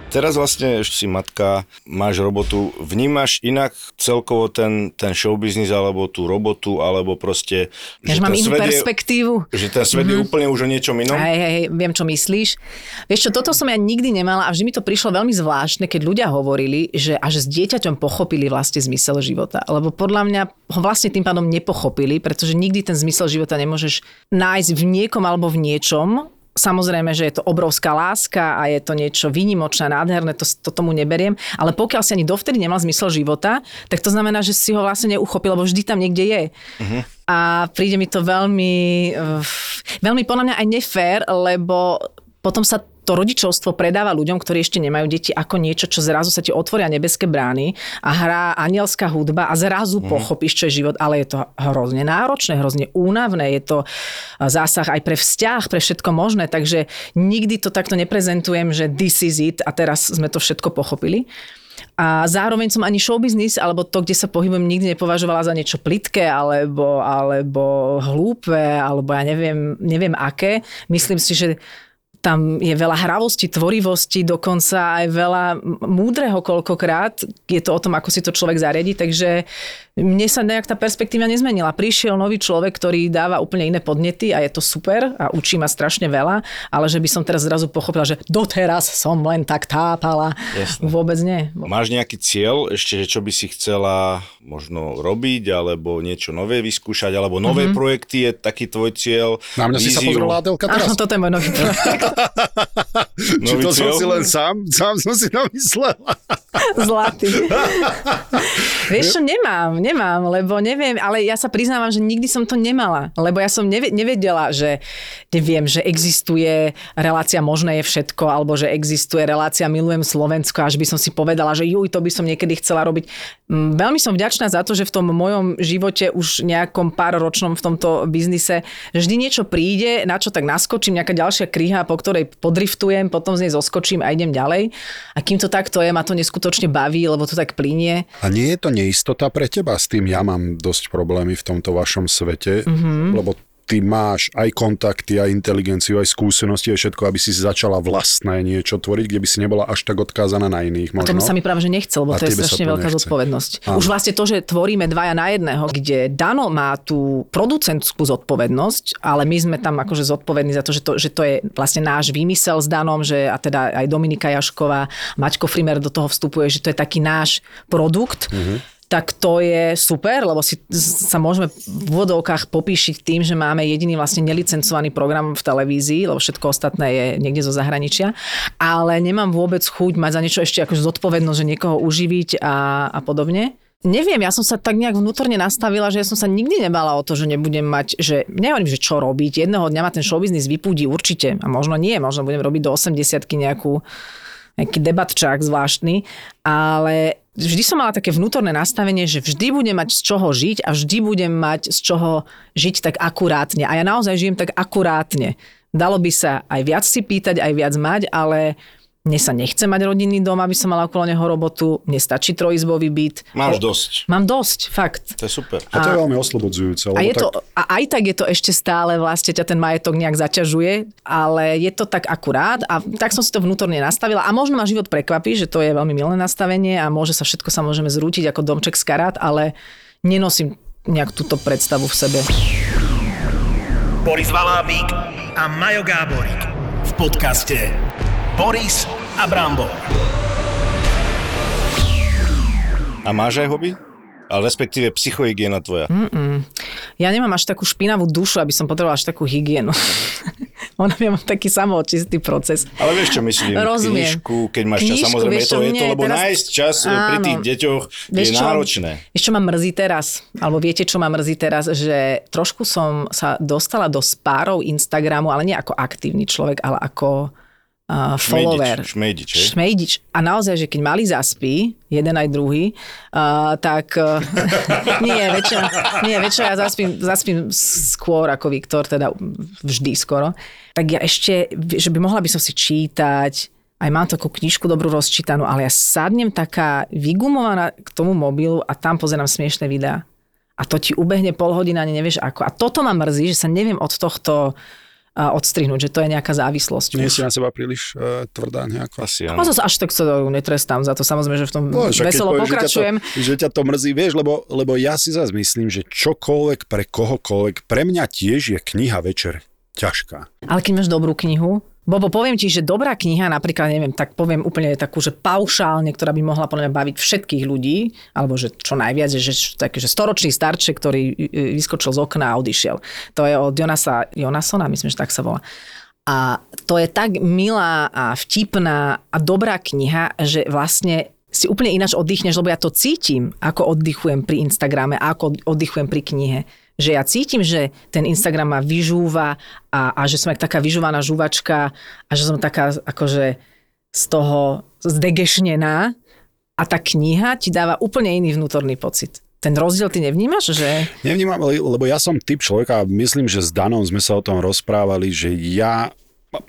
Teraz vlastne ešte si matka, máš robotu, vnímaš inak celkovo ten, ten showbiznis alebo tú robotu, alebo proste... Ja, že mám inú svet je- perspektívu. Že ten svet mm-hmm. je úplne už o niečom inom? Hej, hej, viem, čo myslíš. Vieš čo, toto som ja nikdy nemala a vždy mi to prišlo veľmi zvláštne, keď ľudia hovorili, že až s dieťaťom pochopili vlastne zmysel života. Lebo podľa mňa ho vlastne tým pádom nepochopili, pretože nikdy ten zmysel života nemôžeš nájsť v niekom alebo v niečom, Samozrejme, že je to obrovská láska a je to niečo výnimočné, nádherné, to, to tomu neberiem, ale pokiaľ si ani dovtedy nemal zmysel života, tak to znamená, že si ho vlastne neuchopil, lebo vždy tam niekde je. Uh-huh. A príde mi to veľmi, uh, veľmi podľa mňa aj nefér, lebo potom sa to rodičovstvo predáva ľuďom, ktorí ešte nemajú deti, ako niečo, čo zrazu sa ti otvoria nebeské brány a hrá anielská hudba a zrazu mm. pochopíš, čo je život, ale je to hrozne náročné, hrozne únavné, je to zásah aj pre vzťah, pre všetko možné, takže nikdy to takto neprezentujem, že this is it a teraz sme to všetko pochopili. A zároveň som ani showbiznis, alebo to, kde sa pohybujem, nikdy nepovažovala za niečo plitké, alebo, alebo hlúpe, alebo ja neviem, neviem aké. Myslím si, že tam je veľa hravosti, tvorivosti, dokonca aj veľa múdreho koľkokrát. Je to o tom, ako si to človek zariadi, takže mne sa nejak tá perspektíva nezmenila. Prišiel nový človek, ktorý dáva úplne iné podnety a je to super a učí ma strašne veľa, ale že by som teraz zrazu pochopila, že doteraz som len tak tápala. Jasné. Vôbec nie. Máš nejaký cieľ ešte, že čo by si chcela možno robiť, alebo niečo nové vyskúšať, alebo nové mm-hmm. projekty je taký tvoj cieľ? Na mňa si sa víziu? pozrela Adelka teraz? Áno, toto je môj nový projekt. Či Nový to som si len sám? Sám som si namyslela. Zlatý. Vieš čo, nemám, nemám, lebo neviem, ale ja sa priznávam, že nikdy som to nemala, lebo ja som nevedela, že neviem, že existuje relácia Možné je všetko, alebo že existuje relácia Milujem Slovensko, až by som si povedala, že juj, to by som niekedy chcela robiť. Mm, Veľmi som vďačná za to, že v tom mojom živote už nejakom pár ročnom v tomto biznise že vždy niečo príde, na čo tak naskočím, nejaká ďalšia kryha, po ktorej podriftujem, potom z nej zoskočím a idem ďalej. A kým to takto je, ma to neskutočne baví, lebo to tak plinie. A nie je to neistota pre teba? S tým ja mám dosť problémy v tomto vašom svete, Mhm. mm-hmm. lebo ty máš aj kontakty, aj inteligenciu, aj skúsenosti, aj všetko, aby si začala vlastné niečo tvoriť, kde by si nebola až tak odkázaná na iných A tomu možno. sa mi práve že nechce, lebo A to je strašne to veľká nechce. zodpovednosť. Áno. Už vlastne to, že tvoríme dvaja na jedného, kde Dano má tú producentskú zodpovednosť, ale my sme tam akože zodpovední za to, že to, že to je vlastne náš výmysel s Danom, že a teda aj Dominika Jašková, Maťko Frimer do toho vstupuje, že to je taký náš produkt. Mhm. Tak to je super, lebo si sa môžeme v vodovkách popíšiť tým, že máme jediný vlastne nelicencovaný program v televízii, lebo všetko ostatné je niekde zo zahraničia. Ale nemám vôbec chuť mať za niečo ešte akože zodpovednosť, že niekoho uživiť a, a podobne. Neviem, ja som sa tak nejak vnútorne nastavila, že ja som sa nikdy nebala o to, že nebudem mať, že nehovorím, že čo robiť. Jedného dňa ma ten showbiznis vypúdi určite. A možno nie, možno budem robiť do 80 nejakú nejaký debatčák zvláštny, ale vždy som mala také vnútorné nastavenie, že vždy budem mať z čoho žiť a vždy budem mať z čoho žiť tak akurátne. A ja naozaj žijem tak akurátne. Dalo by sa aj viac si pýtať, aj viac mať, ale mne sa nechce mať rodinný dom, aby som mala okolo neho robotu. Mne stačí trojizbový byt. Máš dosť. Mám dosť, fakt. To je super. A to je veľmi oslobodzujúce. A, je tak... to, a aj tak je to ešte stále vlastne ťa ten majetok nejak zaťažuje, ale je to tak akurát a tak som si to vnútorne nastavila a možno ma život prekvapí, že to je veľmi milé nastavenie a môže sa všetko sa môžeme zrútiť ako domček z karát, ale nenosím nejak túto predstavu v sebe. Boris Valábík a Majo Gáborík v podcaste Boris a Brambor. A máš aj hobby? Ale respektíve psychohygiena tvoja. Mm. Ja nemám až takú špinavú dušu, aby som potrebovala až takú hygienu. Ona ja mám taký samoočistý proces. Ale vieš čo myslím, Rozumiem. knižku, keď máš čas, Knižku, samozrejme vieš je to, je to, lebo teraz- nájsť čas Áno. pri Áno. tých deťoch Vieš je čo? náročné. Vieš, čo ma mrzí teraz? Alebo viete, čo ma mrzí teraz? Že trošku som sa dostala do spárov Instagramu, ale nie ako aktívny človek, ale ako uh, follower. Šmejdič, hej? Šmejdič. A naozaj, že keď mali zaspí, jeden aj druhý, uh, tak uh, nie, väčšina, nie, väčšina ja zaspím, zaspím skôr ako Viktor, teda vždy skoro. Tak ja ešte, že by mohla by som si čítať, aj mám takú knižku dobrú rozčítanú, ale ja sadnem taká vygumovaná k tomu mobilu a tam pozerám smiešné videá. A to ti ubehne pol hodina, ani nevieš ako. A toto ma mrzí, že sa neviem od tohto odstrihnúť, že to je nejaká závislosť. Nie si na seba príliš uh, tvrdá nejako. Asi A áno. zase až tak sa netrestám za to, samozrejme, že v tom No, veselo povieš, pokračujem. Že ťa, to, že ťa to mrzí, vieš, lebo, lebo ja si zase myslím, že čokoľvek pre kohokoľvek, pre mňa tiež je kniha večer ťažká. Ale keď máš dobrú knihu, Bobo, poviem ti, že dobrá kniha, napríklad, neviem, tak poviem úplne takú, že paušálne, ktorá by mohla podľa mňa baviť všetkých ľudí, alebo že čo najviac, že taký, že storočný starček, ktorý e, vyskočil z okna a odišiel. To je od Jonasa, Jonasona, myslím, že tak sa volá. A to je tak milá a vtipná a dobrá kniha, že vlastne si úplne ináč oddychneš, lebo ja to cítim, ako oddychujem pri Instagrame a ako oddychujem pri knihe. Že ja cítim, že ten Instagram ma vyžúva a, a že som taká vyžúvaná žuvačka a že som taká akože z toho zdegešnená a tá kniha ti dáva úplne iný vnútorný pocit. Ten rozdiel ty nevnímaš, že... Nevnímam, le- lebo ja som typ človeka, a myslím, že s Danom sme sa o tom rozprávali, že ja,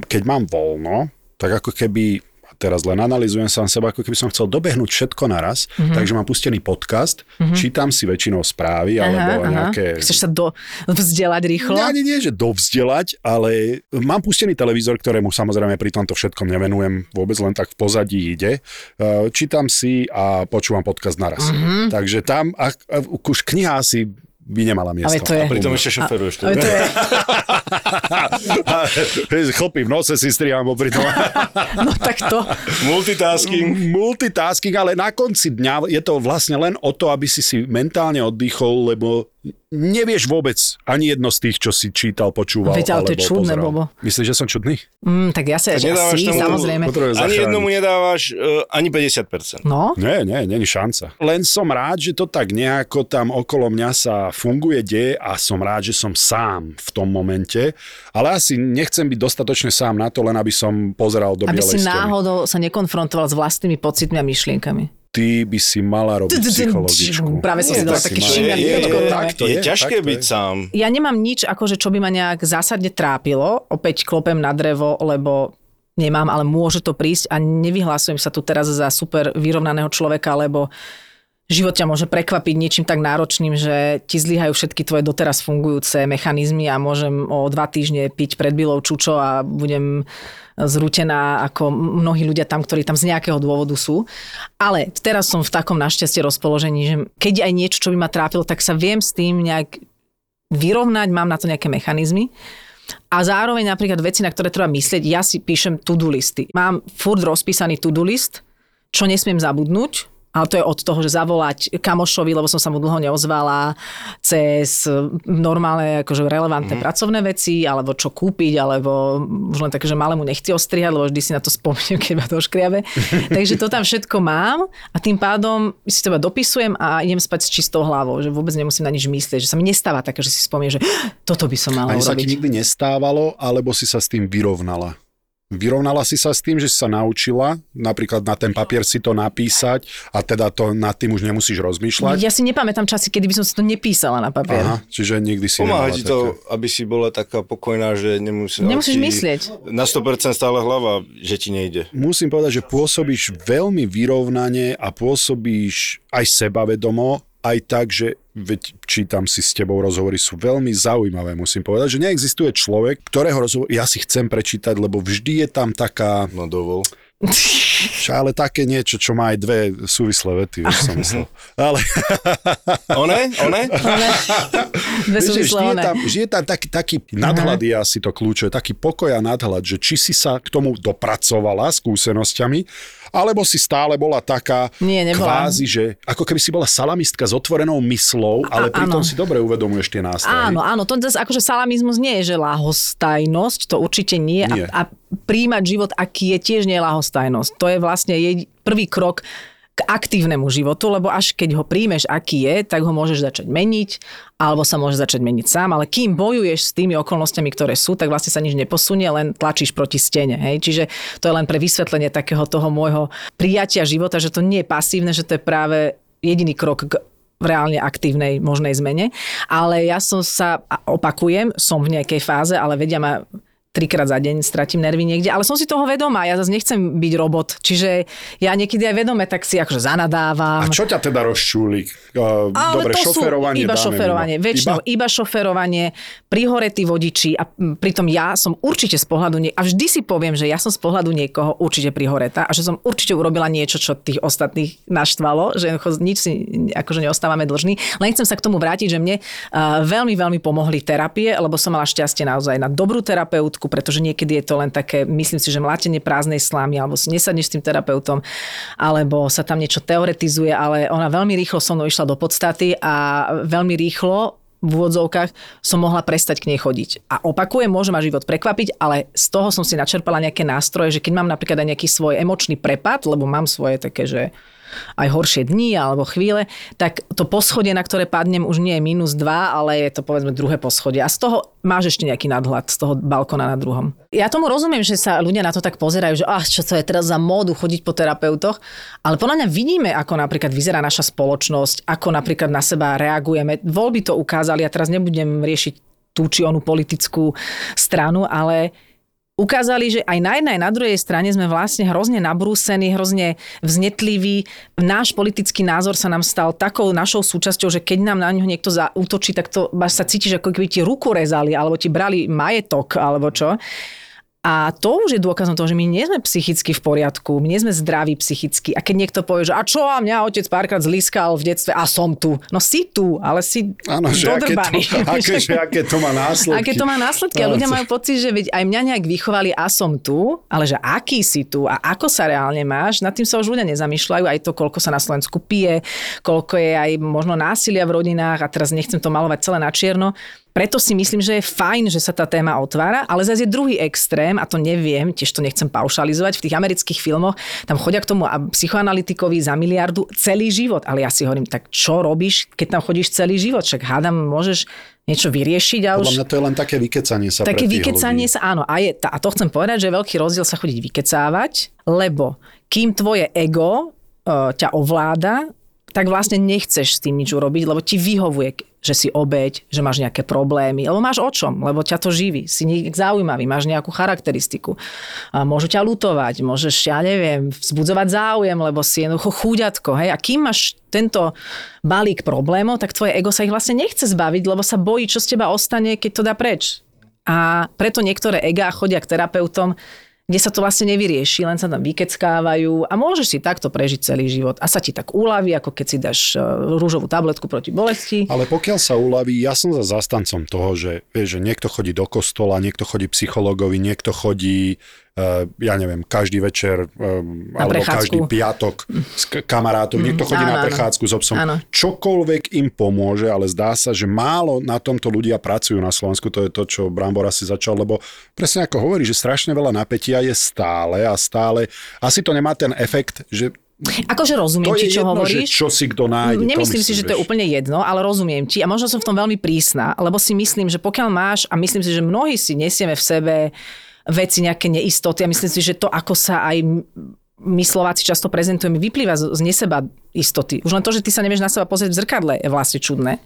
keď mám voľno, tak ako keby teraz len analizujem sám seba, ako keby som chcel dobehnúť všetko naraz, Mhm. mm-hmm. takže mám pustený podcast, mm-hmm. čítam si väčšinou správy, alebo nejaké... Chceš sa do, vzdelať rýchlo? Ani nie, že dovzdelať, ale mám pustený televízor, ktorému samozrejme pri tomto všetkom nevenujem, vôbec len tak v pozadí ide. Uh, Čítam si a počúvam podcast naraz. Mhm. Mm-hmm. Takže tam, a, a, už kniha asi by nemala miesto. Ale to je- A pritom ešte šoferuješ. Ale to je, Chlpy v nose si striham popri tom. no tak to, Multitasking. Multitasking, ale na konci dňa je to vlastne len o to, aby si si mentálne oddychol, lebo nevieš vôbec ani jedno z tých, čo si čítal, počúval. Veď, ale to je čudné, pozeral. Bobo. Myslíš, že som čudný? mm, tak ja sa, Tak že nedávaš asi, tomu- samozrejme. Ani jednomu nedávaš uh, ani 50%. No, Nie, nie, není šanca. Len som rád, že to tak nejako tam okolo mňa sa funguje, deje a som rád, že som sám v tom momente, ale asi nechcem byť dostatočne sám na to, len aby som pozeral do aby bielej si náhodou sa nekonfrontoval s vlastnými pocitmi a myšlienkami. Ty by si mala robiť psychologičku. Práve som si dala tak taký šílený Je, ťažké byť sám. Ja nemám nič, akože čo by ma nejak zásadne trápilo. Opäť klopem na drevo, lebo nemám, ale môže to prísť a nevyhlasujem sa tu teraz za super vyrovnaného človeka, lebo život ťa môže prekvapiť niečím tak náročným, že ti zlyhajú všetky tvoje doteraz fungujúce mechanizmy a môžem o dva týždne piť pred bylou čučo a budem zrútená ako mnohí ľudia tam, ktorí tam z nejakého dôvodu sú. Ale teraz som v takom našťastie rozpoložení, že keď aj niečo, čo by ma trápilo, tak sa viem s tým nejak vyrovnať, mám na to nejaké mechanizmy. A zároveň napríklad veci, na ktoré treba myslieť, ja si píšem to-do listy. Mám furt rozpísaný to-do list, čo nesmiem zabudnúť, Ale to je od toho, že zavolať kamošovi, lebo som sa mu dlho neozvala, cez normálne akože relevantné mm. pracovné veci, alebo čo kúpiť, alebo už len také, že malému nechci ostrihať, lebo vždy si na to spomeniem, keď ma to škriabe. Takže to tam všetko mám a tým pádom si teba dopisujem a idem spať s čistou hlavou, že vôbec nemusím na nič myslieť, že sa mi nestáva také, že si spomiem, že toto by som mala Ani sa ti urobiť. nikdy nestávalo, alebo si sa s tým vyrovnala? Vyrovnala si sa s tým, že si sa naučila napríklad na ten papier si to napísať a teda to nad tým už nemusíš rozmýšľať? Ja si nepamätám časy, kedy by som si to nepísala na papier. Aha, čiže nikdy si Pomáha ti to, také. aby si bola taká pokojná, že nemusí, Nemusíš ti myslieť. Na 100% stále hlava, že ti nejde. Musím povedať, že pôsobíš veľmi vyrovnane a pôsobíš aj sebavedomo, aj tak, že veď čítam si s tebou rozhovory, sú veľmi zaujímavé, musím povedať, že neexistuje človek, ktorého rozhovor ja si chcem prečítať, lebo vždy je tam taká, No dovol. Ale také niečo, čo má aj dve súvislé vety, vieš som myslel. Ale One? One? Dve vieš, že súvislé vždy je one. tam, vždy je tam taký, taký nadhľad je asi to kľúčové, taký pokoj a nadhľad, že či si sa k tomu dopracovala skúsenosťami, alebo si stále bola taká Nie, nebola. kvázi, že ako keby si bola salamistka s otvorenou myslou, ale A- pritom áno. si dobre uvedomuješ tie nástrahy. Áno, áno, to zase akože salamizmus nie je, že lahostajnosť, to určite nie. Nie. A, a príjmať život, aký je, tiež nie lahostajnosť. To je vlastne jej prvý krok k aktívnemu životu, lebo až keď ho príjmeš, aký je, tak ho môžeš začať meniť, alebo sa môže začať meniť sám, ale kým bojuješ s tými okolnostiami, ktoré sú, tak vlastne sa nič neposunie, len tlačíš proti stene. Hej? Čiže to je len pre vysvetlenie takého toho môjho prijatia života, že to nie je pasívne, že to je práve jediný krok k v reálne aktívnej možnej zmene. Ale ja som sa, opakujem, som v nejakej fáze, ale vedia ma trikrát za deň stratím nervy niekde, ale som si toho vedomá, ja zase nechcem byť robot, čiže ja niekedy aj vedome tak si akože zanadávam. A čo ťa teda rozčúli? Uh, Ale dobre, to šoferovanie iba dáme šoferovanie, mimo. väčšinou iba? iba šoferovanie, prihoretí vodiči a pritom ja som určite z pohľadu, nie, a vždy si poviem, že ja som z pohľadu niekoho určite prihoreta a že som určite urobila niečo, čo tých ostatných naštvalo, že nič si akože neostávame dlžní. Len chcem sa k tomu vrátiť, že mne uh, veľmi, veľmi pomohli terapie, lebo som mala šťastie naozaj na dobrú terapeutku, pretože niekedy je to len také, myslím si, že mlátenie prázdnej slámy, alebo si nesadneš s tým terapeutom, alebo sa tam niečo teoretizuje, ale ona veľmi rýchlo so mnou išla do podstaty a veľmi rýchlo v úvodzovkách som mohla prestať k nej chodiť. A opakujem, môže ma život prekvapiť, ale z toho som si načerpala nejaké nástroje, že keď mám napríklad aj nejaký svoj emočný prepad, lebo mám svoje také, že aj horšie dni alebo chvíle, tak to poschodie, na ktoré padnem, už nie je minus 2, ale je to povedzme druhé poschodie. A z toho máš ešte nejaký nadhľad z toho balkona na druhom. Ja tomu rozumiem, že sa ľudia na to tak pozerajú, že ah, čo to je teraz za módu chodiť po terapeutoch, ale podľa mňa vidíme, ako napríklad vyzerá naša spoločnosť, ako napríklad na seba reagujeme. Voľby to ukázali, ja teraz nebudem riešiť tú či onú politickú stranu, ale ukázali, že aj na jednej, aj na druhej strane sme vlastne hrozne nabrúsení, hrozne vznetliví. Náš politický názor sa nám stal takou našou súčasťou, že keď nám na ňo niekto zaútočí, tak to sa cítiš, ako keby ti ruku rezali, alebo ti brali majetok, alebo čo. A to už je dôkazom toho, že my nie sme psychicky v poriadku, my nie sme zdraví psychicky. A keď niekto povie, že a čo a mňa otec párkrát zliskal v detstve a som tu. No si tu, ale si Áno, že aké to, dodrbaný. aké, že aké to má následky. Aké to má následky. A ľudia majú pocit, že veď aj mňa nejak vychovali a som tu, ale že aký si tu a ako sa reálne máš, nad tým sa už ľudia nezamýšľajú. Aj to, koľko sa na Slovensku pije, koľko je aj možno násilia v rodinách a teraz nechcem to malovať celé na čierno. Preto si myslím, že je fajn, že sa tá téma otvára, ale zase je druhý extrém, a to neviem, tiež to nechcem paušalizovať, v tých amerických filmoch tam chodia k tomu a psychoanalytikovi za miliardu celý život. Ale ja si hovorím, tak čo robíš, keď tam chodíš celý život? Však hádam, môžeš niečo vyriešiť a Podľa už... mňa to je len také vykecanie sa Také vykecanie ľudí. sa, áno. A, je, a to chcem povedať, že je veľký rozdiel sa chodiť vykecávať, lebo kým tvoje ego uh, ťa ovláda, tak vlastne nechceš s tým nič urobiť, lebo ti vyhovuje, že si obeď, že máš nejaké problémy, lebo máš o čom, lebo ťa to živí, si niekto zaujímavý, máš nejakú charakteristiku. A môžu ťa lutovať, môžeš, ja neviem, vzbudzovať záujem, lebo si jednoducho chúďatko, hej. A kým máš tento balík problémov, tak tvoje ego sa ich vlastne nechce zbaviť, lebo sa bojí, čo z teba ostane, keď to dá preč. A preto niektoré egá chodia k terapeutom, kde sa to vlastne nevyrieši, len sa tam vykeckávajú a môžeš si takto prežiť celý život. A sa ti tak uľaví, ako keď si dáš e, rúžovú tabletku proti bolesti. Ale pokiaľ sa uľaví, ja som za zastancom toho, že, vieš, že niekto chodí do kostola, niekto chodí psychologovi, niekto chodí ja neviem, každý večer um, alebo prechádzku. každý piatok s k- kamarátom, niekto chodí áno, na áno. prechádzku s obsom. Áno. Čokoľvek im pomôže, ale zdá sa, že málo na tomto ľudia pracujú na Slovensku, to je to, čo Brambor asi začal, lebo presne ako hovorí, že strašne veľa napätia je stále a stále, asi to nemá ten efekt, že Akože rozumiem to je čo jedno, hovoríš. že čo si kto nájde. Nemyslím si, že to je úplne jedno, ale rozumiem ti a možno som v tom veľmi prísna, lebo si myslím, že pokiaľ máš, a myslím si, že mnohí si nesieme v sebe veci, nejaké neistoty a myslím si, že to, ako sa aj my Slováci často prezentujeme, vyplýva z, z neseba istoty. Už len to, že ty sa nevieš na seba pozrieť v zrkadle, je vlastne čudné.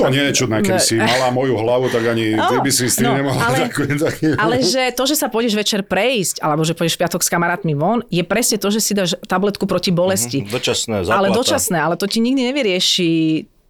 To nie je čudné, keby si mala moju hlavu, tak ani ty by si s tým no, nemohla ale- taký, taký... Ale že to, že sa pôjdeš večer prejsť, alebo že pôjdeš v piatok s kamarátmi von, je presne to, že si dáš tabletku proti bolesti. Dočasné, záplata. Ale dočasné, ale to ti nikdy nevyrieši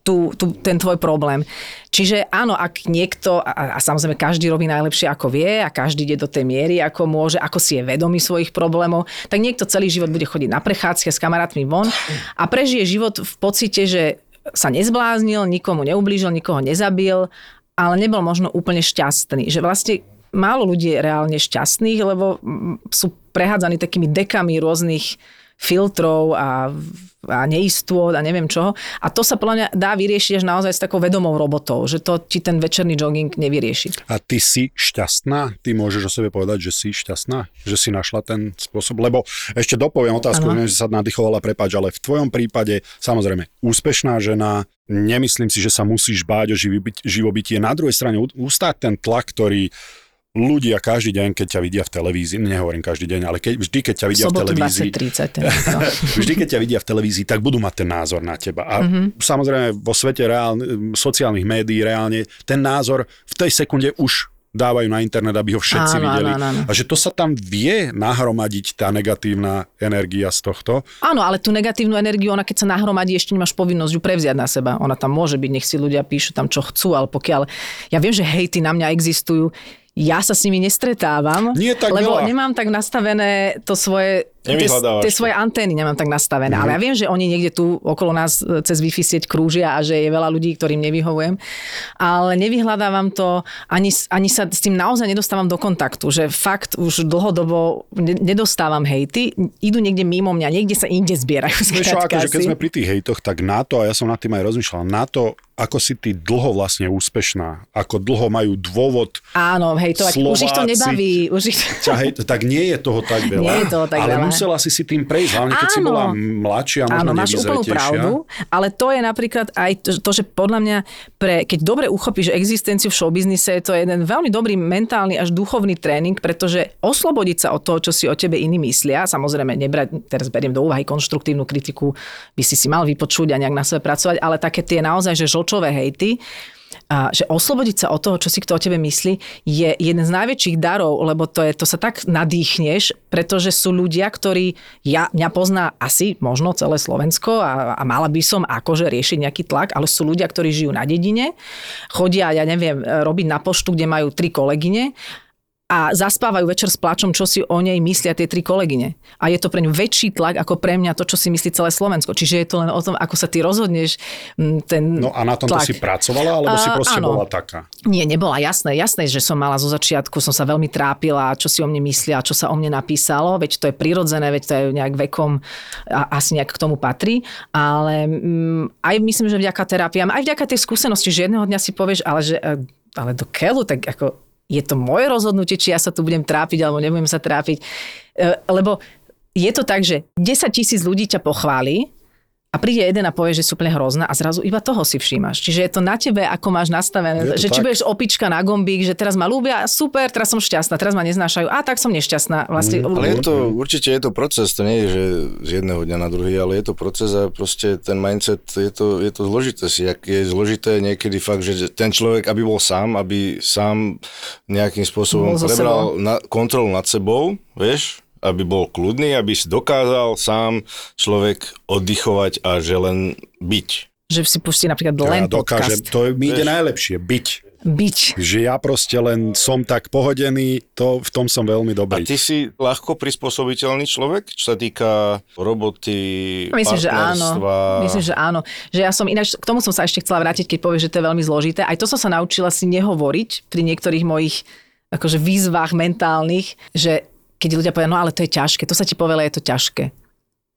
tú, tú, ten tvoj problém. Čiže áno, ak niekto, a, a samozrejme každý robí najlepšie ako vie a každý ide do tej miery, ako môže, ako si je vedomý svojich problémov, tak niekto celý život bude chodiť na prechádzky s kamarátmi von a prežije život v pocite, že sa nezbláznil, nikomu neublížil, nikoho nezabil, ale nebol možno úplne šťastný. Že vlastne málo ľudí je reálne šťastných, lebo sú prehádzaní takými dekami rôznych filtrov a, a neistôt a neviem čoho. A to sa podľa mňa dá vyriešiť až naozaj s takou vedomou robotou, že to ti ten večerný jogging nevyrieši. A ty si šťastná? Ty môžeš o sebe povedať, že si šťastná? Že si našla ten spôsob? Lebo ešte dopoviem otázku, neviem, že sa nadýchovala, prepáč, ale v tvojom prípade, samozrejme, úspešná žena, nemyslím si, že sa musíš báť o živobyt- živobytie. Na druhej strane ustáť ten tlak, ktorý ľudia každý deň, keď ťa vidia v televízii, nehovorím každý deň, ale keď, vždy, keď ťa vidia v Sobotu televízii, 2030. ten- no. vždy, keď ťa vidia v televízii, tak budú mať ten názor na teba. A Mhm. mm-hmm. samozrejme vo svete reálne, sociálnych médií reálne ten názor v tej sekunde už dávajú na internet, aby ho všetci Áno, videli. áno, áno. A že to sa tam vie nahromadiť tá negatívna energia z tohto. Áno, ale tú negatívnu energiu, ona keď sa nahromadí, ešte nemáš povinnosť ju prevziať na seba. Ona tam môže byť, nech si ľudia píšu tam, čo chcú, ale pokiaľ... Ja viem, že hejty na mňa existujú, ja sa s nimi nestretávam, Nie tak lebo veľa. nemám tak nastavené to svoje tie, tie svoje antény nemám tak nastavené. Ale ja viem, že oni niekde tu okolo nás e, cez Wi-Fi sieť krúžia a že je veľa ľudí, ktorým nevyhovujem. Ale nevyhľadávam to, ani, ani sa s tým naozaj nedostávam do kontaktu, že fakt už dlhodobo ne- nedostávam hejty, idú niekde mimo mňa, niekde sa inde zbierajú. Vieš čo, skrátka akože keď sme pri tých hejtoch, tak na to, a ja som nad tým aj rozmýšľal, na to, ako si ty dlho vlastne úspešná, ako dlho majú dôvod Áno, hejtovať. Už ich to Slováci- nebaví. Už ich... ťa hej, tak nie je toho tak veľa. Nie je toho tak ale veľa. Musela si si tým prejsť, hlavne keď si Áno. bola mladšia, možno Áno, máš úplnú pravdu, ale to je napríklad aj to, to, že podľa mňa, pre, keď dobre uchopíš existenciu v showbiznise, je to jeden veľmi dobrý mentálny až duchovný tréning, pretože oslobodiť sa od toho, čo si o tebe iní myslia, samozrejme nebrať, teraz beriem do úvahy konštruktívnu kritiku, by si si mal vypočuť a nejak na sebe pracovať, ale také tie naozaj, že žlčové hejty, a že oslobodiť sa od toho, čo si kto o tebe myslí, je jeden z najväčších darov, lebo to, je, to sa tak nadýchneš, pretože sú ľudia, ktorí, ja, mňa pozná asi možno celé Slovensko a, a mala by som akože riešiť nejaký tlak, ale sú ľudia, ktorí žijú na dedine, chodia, ja neviem, robiť na poštu, kde majú tri kolegyne a zaspávajú večer s plačom, čo si o nej myslia tie tri kolegyne. A je to pre ňu väčší tlak ako pre mňa to, čo si myslí celé Slovensko. Čiže je to len o tom, ako sa ty rozhodneš ten No a na tomto tlak. si pracovala, alebo si proste áno. bola taká? Nie, nebola jasné. Jasné, že som mala zo začiatku, som sa veľmi trápila, čo si o mne myslia, čo sa o mne napísalo, veď to je prirodzené, veď to je nejak vekom, a, asi nejak k tomu patrí, ale mm, aj myslím, že vďaka terapiám, aj vďaka tej skúsenosti, že jedného dňa si povieš, ale že e, ale do keľu, tak ako je to moje rozhodnutie, či ja sa tu budem trápiť, alebo nebudem sa trápiť. E, Lebo je to tak, že 10 tisíc ľudí ťa pochváli, a príde jeden a povie, že sú úplne hrozná a zrazu iba toho si všímaš. Čiže je to na tebe, ako máš nastavené. Že či tak. budeš opička na gombík, že teraz ma ľúbia, super, teraz som šťastná, teraz ma neznášajú, a tak som nešťastná. Vlastne, Mm, Ale je to, určite je to proces, to nie je, že z jedného dňa na druhý, ale je to proces a proste ten mindset, je to, je to zložité si, jak je zložité niekedy fakt, že ten človek, aby bol sám, aby sám nejakým spôsobom prebral na, kontrolu nad sebou, vieš, aby bol kľudný, aby si dokázal sám človek oddychovať a že len byť. že si pustí napríklad len ja dokážem, podcast. to mi ide najlepšie, byť. Byť. Že ja proste len som tak pohodený, to v tom som veľmi A dobrý. ty si ľahko prispôsobiteľný človek, čo sa týka roboty, Myslím, že áno. Myslím, že áno. Že ja som ináč, k tomu som sa ešte chcela vrátiť, keď povieš, že to je veľmi zložité. Aj to som sa naučila si nehovoriť pri niektorých mojich akože výzvach mentálnych, že keď ľudia povedia, no ale to je ťažké, to sa ti povela, je to ťažké.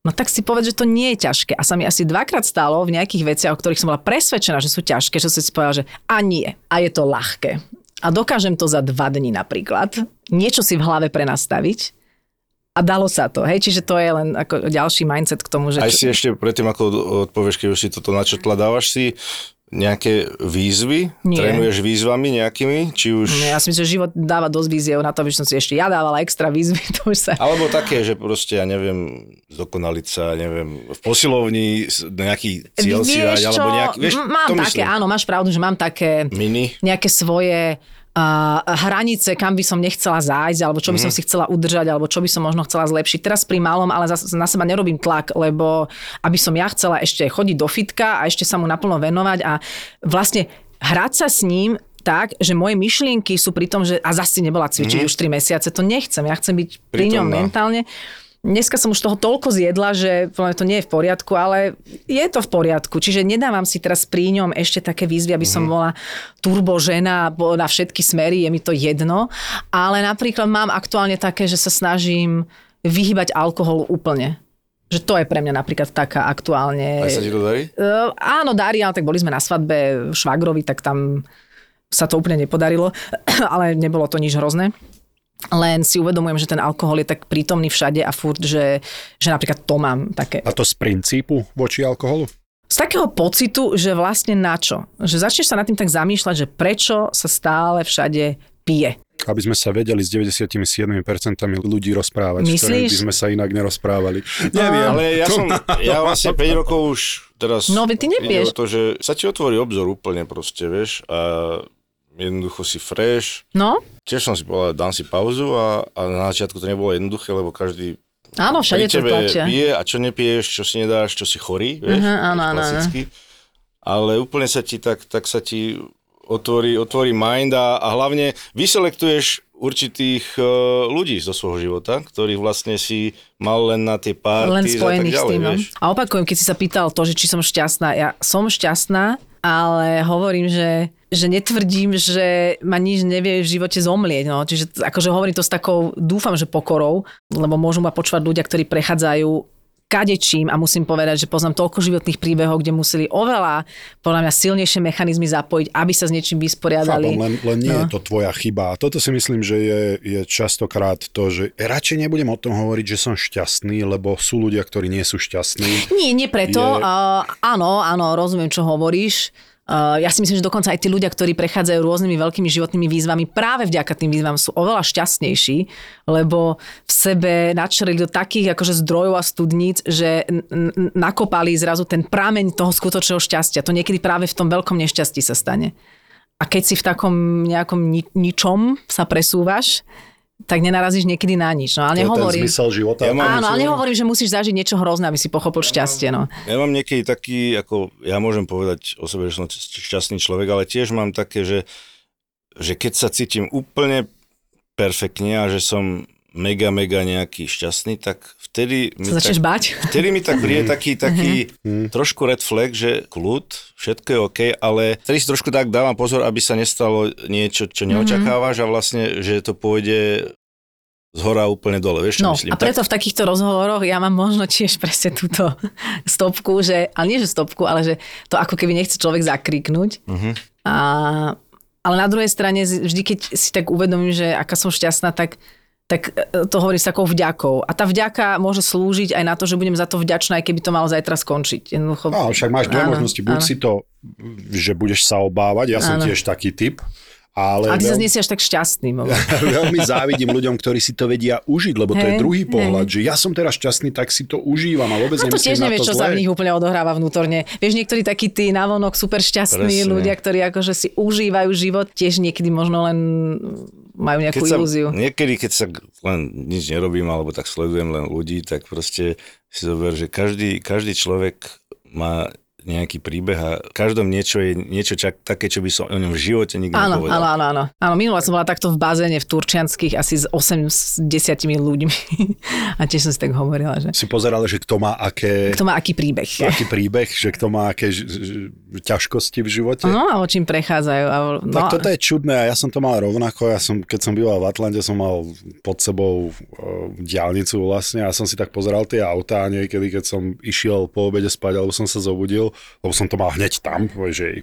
No tak si povedz, že to nie je ťažké. A sa mi asi dvakrát stalo v nejakých veciach, o ktorých som bola presvedčená, že sú ťažké, že som si povedala, že a nie. A je to ľahké. A dokážem to za dva dní napríklad. Niečo si v hlave prenastaviť. A dalo sa to, hej, čiže to je len ako ďalší mindset k tomu, že... Aj si ešte predtým, ako odpovieš, keď už si toto načrtla, dávaš si nejaké výzvy? Nie. Trénuješ výzvami nejakými? Či už... Nie, ja si myslím, že život dáva dosť víziev na to, aby som si ešte ja dávala extra výzvy. To už sa... Alebo také, že proste, ja neviem, zdokonaliť sa, neviem, v posilovni nejaký cieľ si dať, Vieš alebo nejaký... Vieš, mám to také, myslím. áno, máš pravdu, že mám také Mini? nejaké svoje hranice, kam by som nechcela zájsť, alebo čo by som Mhm. si chcela udržať, alebo čo by som možno chcela zlepšiť. Teraz pri malom, ale na seba nerobím tlak, lebo aby som ja chcela ešte chodiť do fitka a ešte sa mu naplno venovať a vlastne hrať sa s ním tak, že moje myšlienky sú pri tom, že a zase nebola cvičiť už 3 mesiace, to nechcem. Ja chcem byť pri ňom Prítomná. mentálne. Dneska som už toho toľko zjedla, že to nie je v poriadku, ale je to v poriadku. Čiže nedávam si teraz pri ňom ešte také výzvy, aby som bola turbo žena na všetky smery, je mi to jedno. Ale napríklad mám aktuálne také, že sa snažím vyhybať alkoholu úplne. Že to je pre mňa napríklad taká aktuálne... Aj sa ti to darí? Uh, áno, darí, ale tak boli sme na svadbe švagrovi, tak tam sa to úplne nepodarilo, ale nebolo to nič hrozné. Len si uvedomujem, že ten alkohol je tak prítomný všade a furt, že, že napríklad to mám také. A to z princípu voči alkoholu? Z takého pocitu, že vlastne na čo? Že začneš sa nad tým tak zamýšľať, že prečo sa stále všade pije. Aby sme sa vedeli s 97% ľudí rozprávať, Myslíš? by sme sa inak nerozprávali. Neviem. Ale ja som, ja vlastne 5 rokov už teraz... No, ty o to, že sa ti otvorí obzor úplne proste, vieš, a jednoducho si fresh. No, Tiež som si povedal, dám si pauzu a, a na začiatku to nebolo jednoduché, lebo každý áno, všade to tlačia. pije a čo nepiješ, čo si nedáš, čo si chorý, vieš, Mhm, áno, áno, áno. Ale úplne sa ti tak, tak sa ti otvorí, otvorí mind a, a hlavne vyselektuješ určitých uh, ľudí zo svojho života, ktorých vlastne si mal len na tie párty Len a tak spojených s ďalej, tým. no. vieš. A opakujem, keď si sa pýtal to, že či som šťastná, ja som šťastná, ale hovorím, že, že netvrdím, že ma nič nevie v živote zomlieť. No. Čiže akože hovorím to s takou, dúfam, že pokorou, lebo môžu ma počúvať ľudia, ktorí prechádzajú kadečím a musím povedať, že poznám toľko životných príbehov, kde museli oveľa, podľa mňa, silnejšie mechanizmy zapojiť, aby sa s niečím vysporiadali. Chápem, len, len nie No. je to tvoja chyba. A toto si myslím, že je, je častokrát to, že radšej nebudem o tom hovoriť, že som šťastný, lebo sú ľudia, ktorí nie sú šťastní. Nie, nie preto. Je- Uh, áno, áno, rozumiem, čo hovoríš. Uh, ja si myslím, že dokonca aj tí ľudia, ktorí prechádzajú rôznymi veľkými životnými výzvami, práve vďaka tým výzvam sú oveľa šťastnejší, lebo v sebe načreli do takých akože zdrojov a studníc, že n- nakopali zrazu ten prameň toho skutočného šťastia. To niekedy práve v tom veľkom nešťastí sa stane. A keď si v takom nejakom ni- ničom sa presúvaš, tak nenarazíš niekedy na nič. No, ale To je ten nehovorím. zmysel života. Ja mám- Áno, ale nehovorím, že musíš zažiť niečo hrozné, aby si pochopil šťastie. No. Ja mám niekedy taký, ako ja môžem povedať o sebe, že som šťastný človek, ale tiež mám také, že, že keď sa cítim úplne perfektne a že som mega, mega nejaký šťastný, tak vtedy mi, Sa tak, báť? vtedy mi tak príde taký, taký trošku red flag, že kľud, všetko je OK, ale vtedy si trošku tak dávam pozor, aby sa nestalo niečo, čo neočakávaš a vlastne, že to pôjde z hora úplne dole, vieš čo No myslím? a preto v takýchto rozhovoroch ja mám možno tiež presne túto stopku, že, ale nie že stopku, ale že to ako keby nechce človek zakriknúť. Mhm. A, ale na druhej strane vždy, keď si tak uvedomím, že aká som šťastná, tak tak e, to hovorím s takou vďakou. A tá vďaka môže slúžiť aj na to, že budem za to vďačná, aj keby to malo zajtra skončiť. Jednoducho, No, však máš dve Áno, možnosti. Buď áno. si to, že budeš sa obávať, ja som Áno. tiež taký typ, ale A ty veľmi, sa nie si až tak šťastný. veľmi závidím ľuďom, ktorí si to vedia užiť, lebo to je druhý pohľad, že ja som teraz šťastný, tak si to užívam a vôbec A to tiež nevieš, čo sa zlé. v nich úplne odohráva vnútorne. Vieš, niektorí takí tí navonok super šťastní Presne. ľudia, ktorí akože si užívajú život, tiež niekedy možno len majú nejakú keď sa, ilúziu. Niekedy, keď sa len nič nerobím, alebo tak sledujem len ľudí, tak proste si zober, že každý, každý človek má nejaký príbeh a v každom niečo je niečo čak, také, čo by som o ňom v živote nikdy Áno, nepovedal. áno, áno, áno. Áno, minule som bola takto v bazéne v Turčianských asi s 8 s 10 ľuďmi. A tiež som si tak hovorila, že Si pozeral, že kto má aké, kto má aký príbeh. aký príbeh, že kto má aké ťažkosti v živote. No a o čím prechádzajú. A, no, Tak toto je čudné a ja som to mal rovnako. Ja som, keď som býval v Atlante, som mal pod sebou uh, diálnicu vlastne a som si tak pozeral tie autá a niekedy, keď som išiel po obede spať alebo som sa zobudil, lebo som to mal hneď tam, že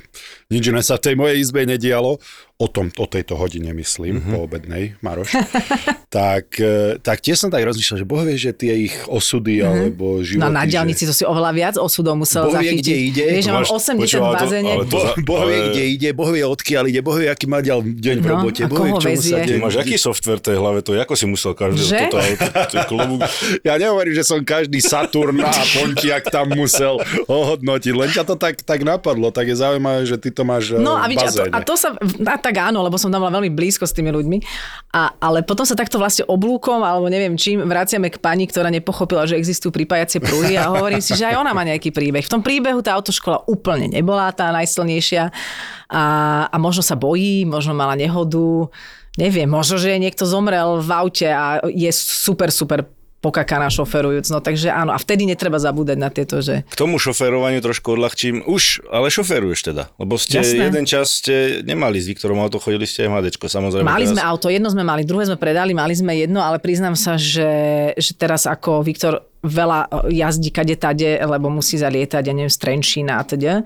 nič iné sa v tej mojej izbe nedialo, o, tom, o tejto hodine myslím, mm-hmm. po obednej, Maroš, tak, e, tak tiež som tak rozmýšľal, že boh vie, že tie ich osudy mm-hmm. alebo životy. no na diálnici že... to si oveľa viac osudov musel Boh vie, zachytiť. kde ide. Vieš, že mám Máš- 80 v bazéne. Boh, boh vie, ale- kde ide, Boh vie, odkiaľ ide, Boh vie, aký má ďal deň v No, robote, a Boh vie, čomu sa deň... máš aký software v tej hlave, to ako si musel každý Že? toto klobúk. Ja nehovorím, že som každý Saturn a Pontiak tam musel ohodnotiť, len ťa to tak, tak napadlo, tak je zaujímavé, že ty to máš No eh, a, v vidíš, a, to, a to sa, a tak áno, lebo som tam bola veľmi blízko s tými ľuďmi, a, ale potom sa takto vlastne oblúkom, alebo neviem čím, vraciame k pani, ktorá nepochopila, že existujú pripájacie pruhy a hovorím si, že aj ona má nejaký príbeh. V tom príbehu tá autoškola úplne nebola tá najsilnejšia a, a možno sa bojí, možno mala nehodu, neviem, možno, že niekto zomrel v aute a je super, super pokakaná šoferujúc. No takže áno, a vtedy netreba zabúdať na tieto, že K tomu šoférovaniu trošku odľahčím. Už, ale šoféruješ teda. Lebo ste Jasné. jeden čas ste nemali s Viktorom auto, chodili ste aj Madečko, samozrejme. Mali teraz. sme auto, jedno sme mali, druhé sme predali, mali sme jedno, ale priznám sa, že, že teraz ako Viktor veľa jazdí kade tade, lebo musí zalietať, ja neviem, z Trenčína a teda.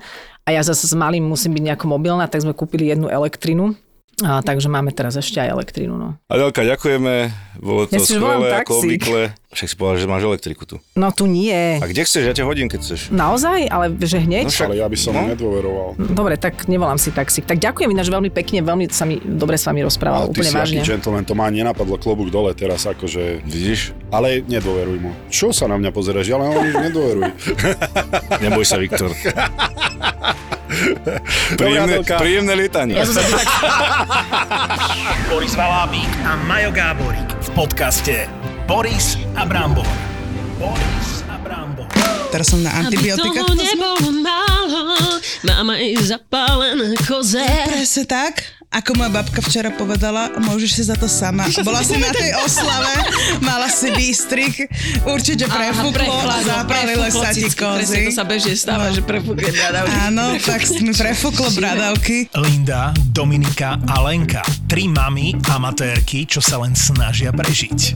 A ja zase s malým musím byť nejako mobilná, tak sme kúpili jednu elektrinu. A, takže máme teraz ešte aj elektrínu. No, Adelka, ďakujeme, bolo to Ja skvelé, ako obvykle. Však si povedal, že máš elektriku tu. no tu nie. A kde chceš? Ja ťa hodím, keď chceš. Naozaj? Ale že hneď? No však- Ale ja by som No. nedôveroval. Dobre, tak nevolám si taxík. Tak ďakujem ináč veľmi pekne, veľmi sa mi dobre s vami rozprával, Ale ty úplne si vážne. gentleman, to má nenapadlo klobúk dole teraz, akože... Vidíš? Ale nedôveruj mu. Čo sa na mňa pozeráš? Ja len nedôveruj. Neboj sa, Viktor. príjemné, príjemné lietanie. Ja som tak Boris Valábík a Majo Gáborík v podcaste Boris a Brambor. Boris a Brambor. Teraz som na antibiotika. Aby toho nebolo málo, mám aj zapálené koze. Presne tak. Ako moja babka včera povedala, môžeš si za to sama. Bola si na tej oslave, mala si výstrik, určite prefúklo a zapálile sa ti Presne, to kozy. sa bežne stáva, že prefúkne bradavky. Áno, tak mi prefúklo bradavky. Linda, Dominika a Lenka. Tri mami amatérky, čo sa len snažia prežiť.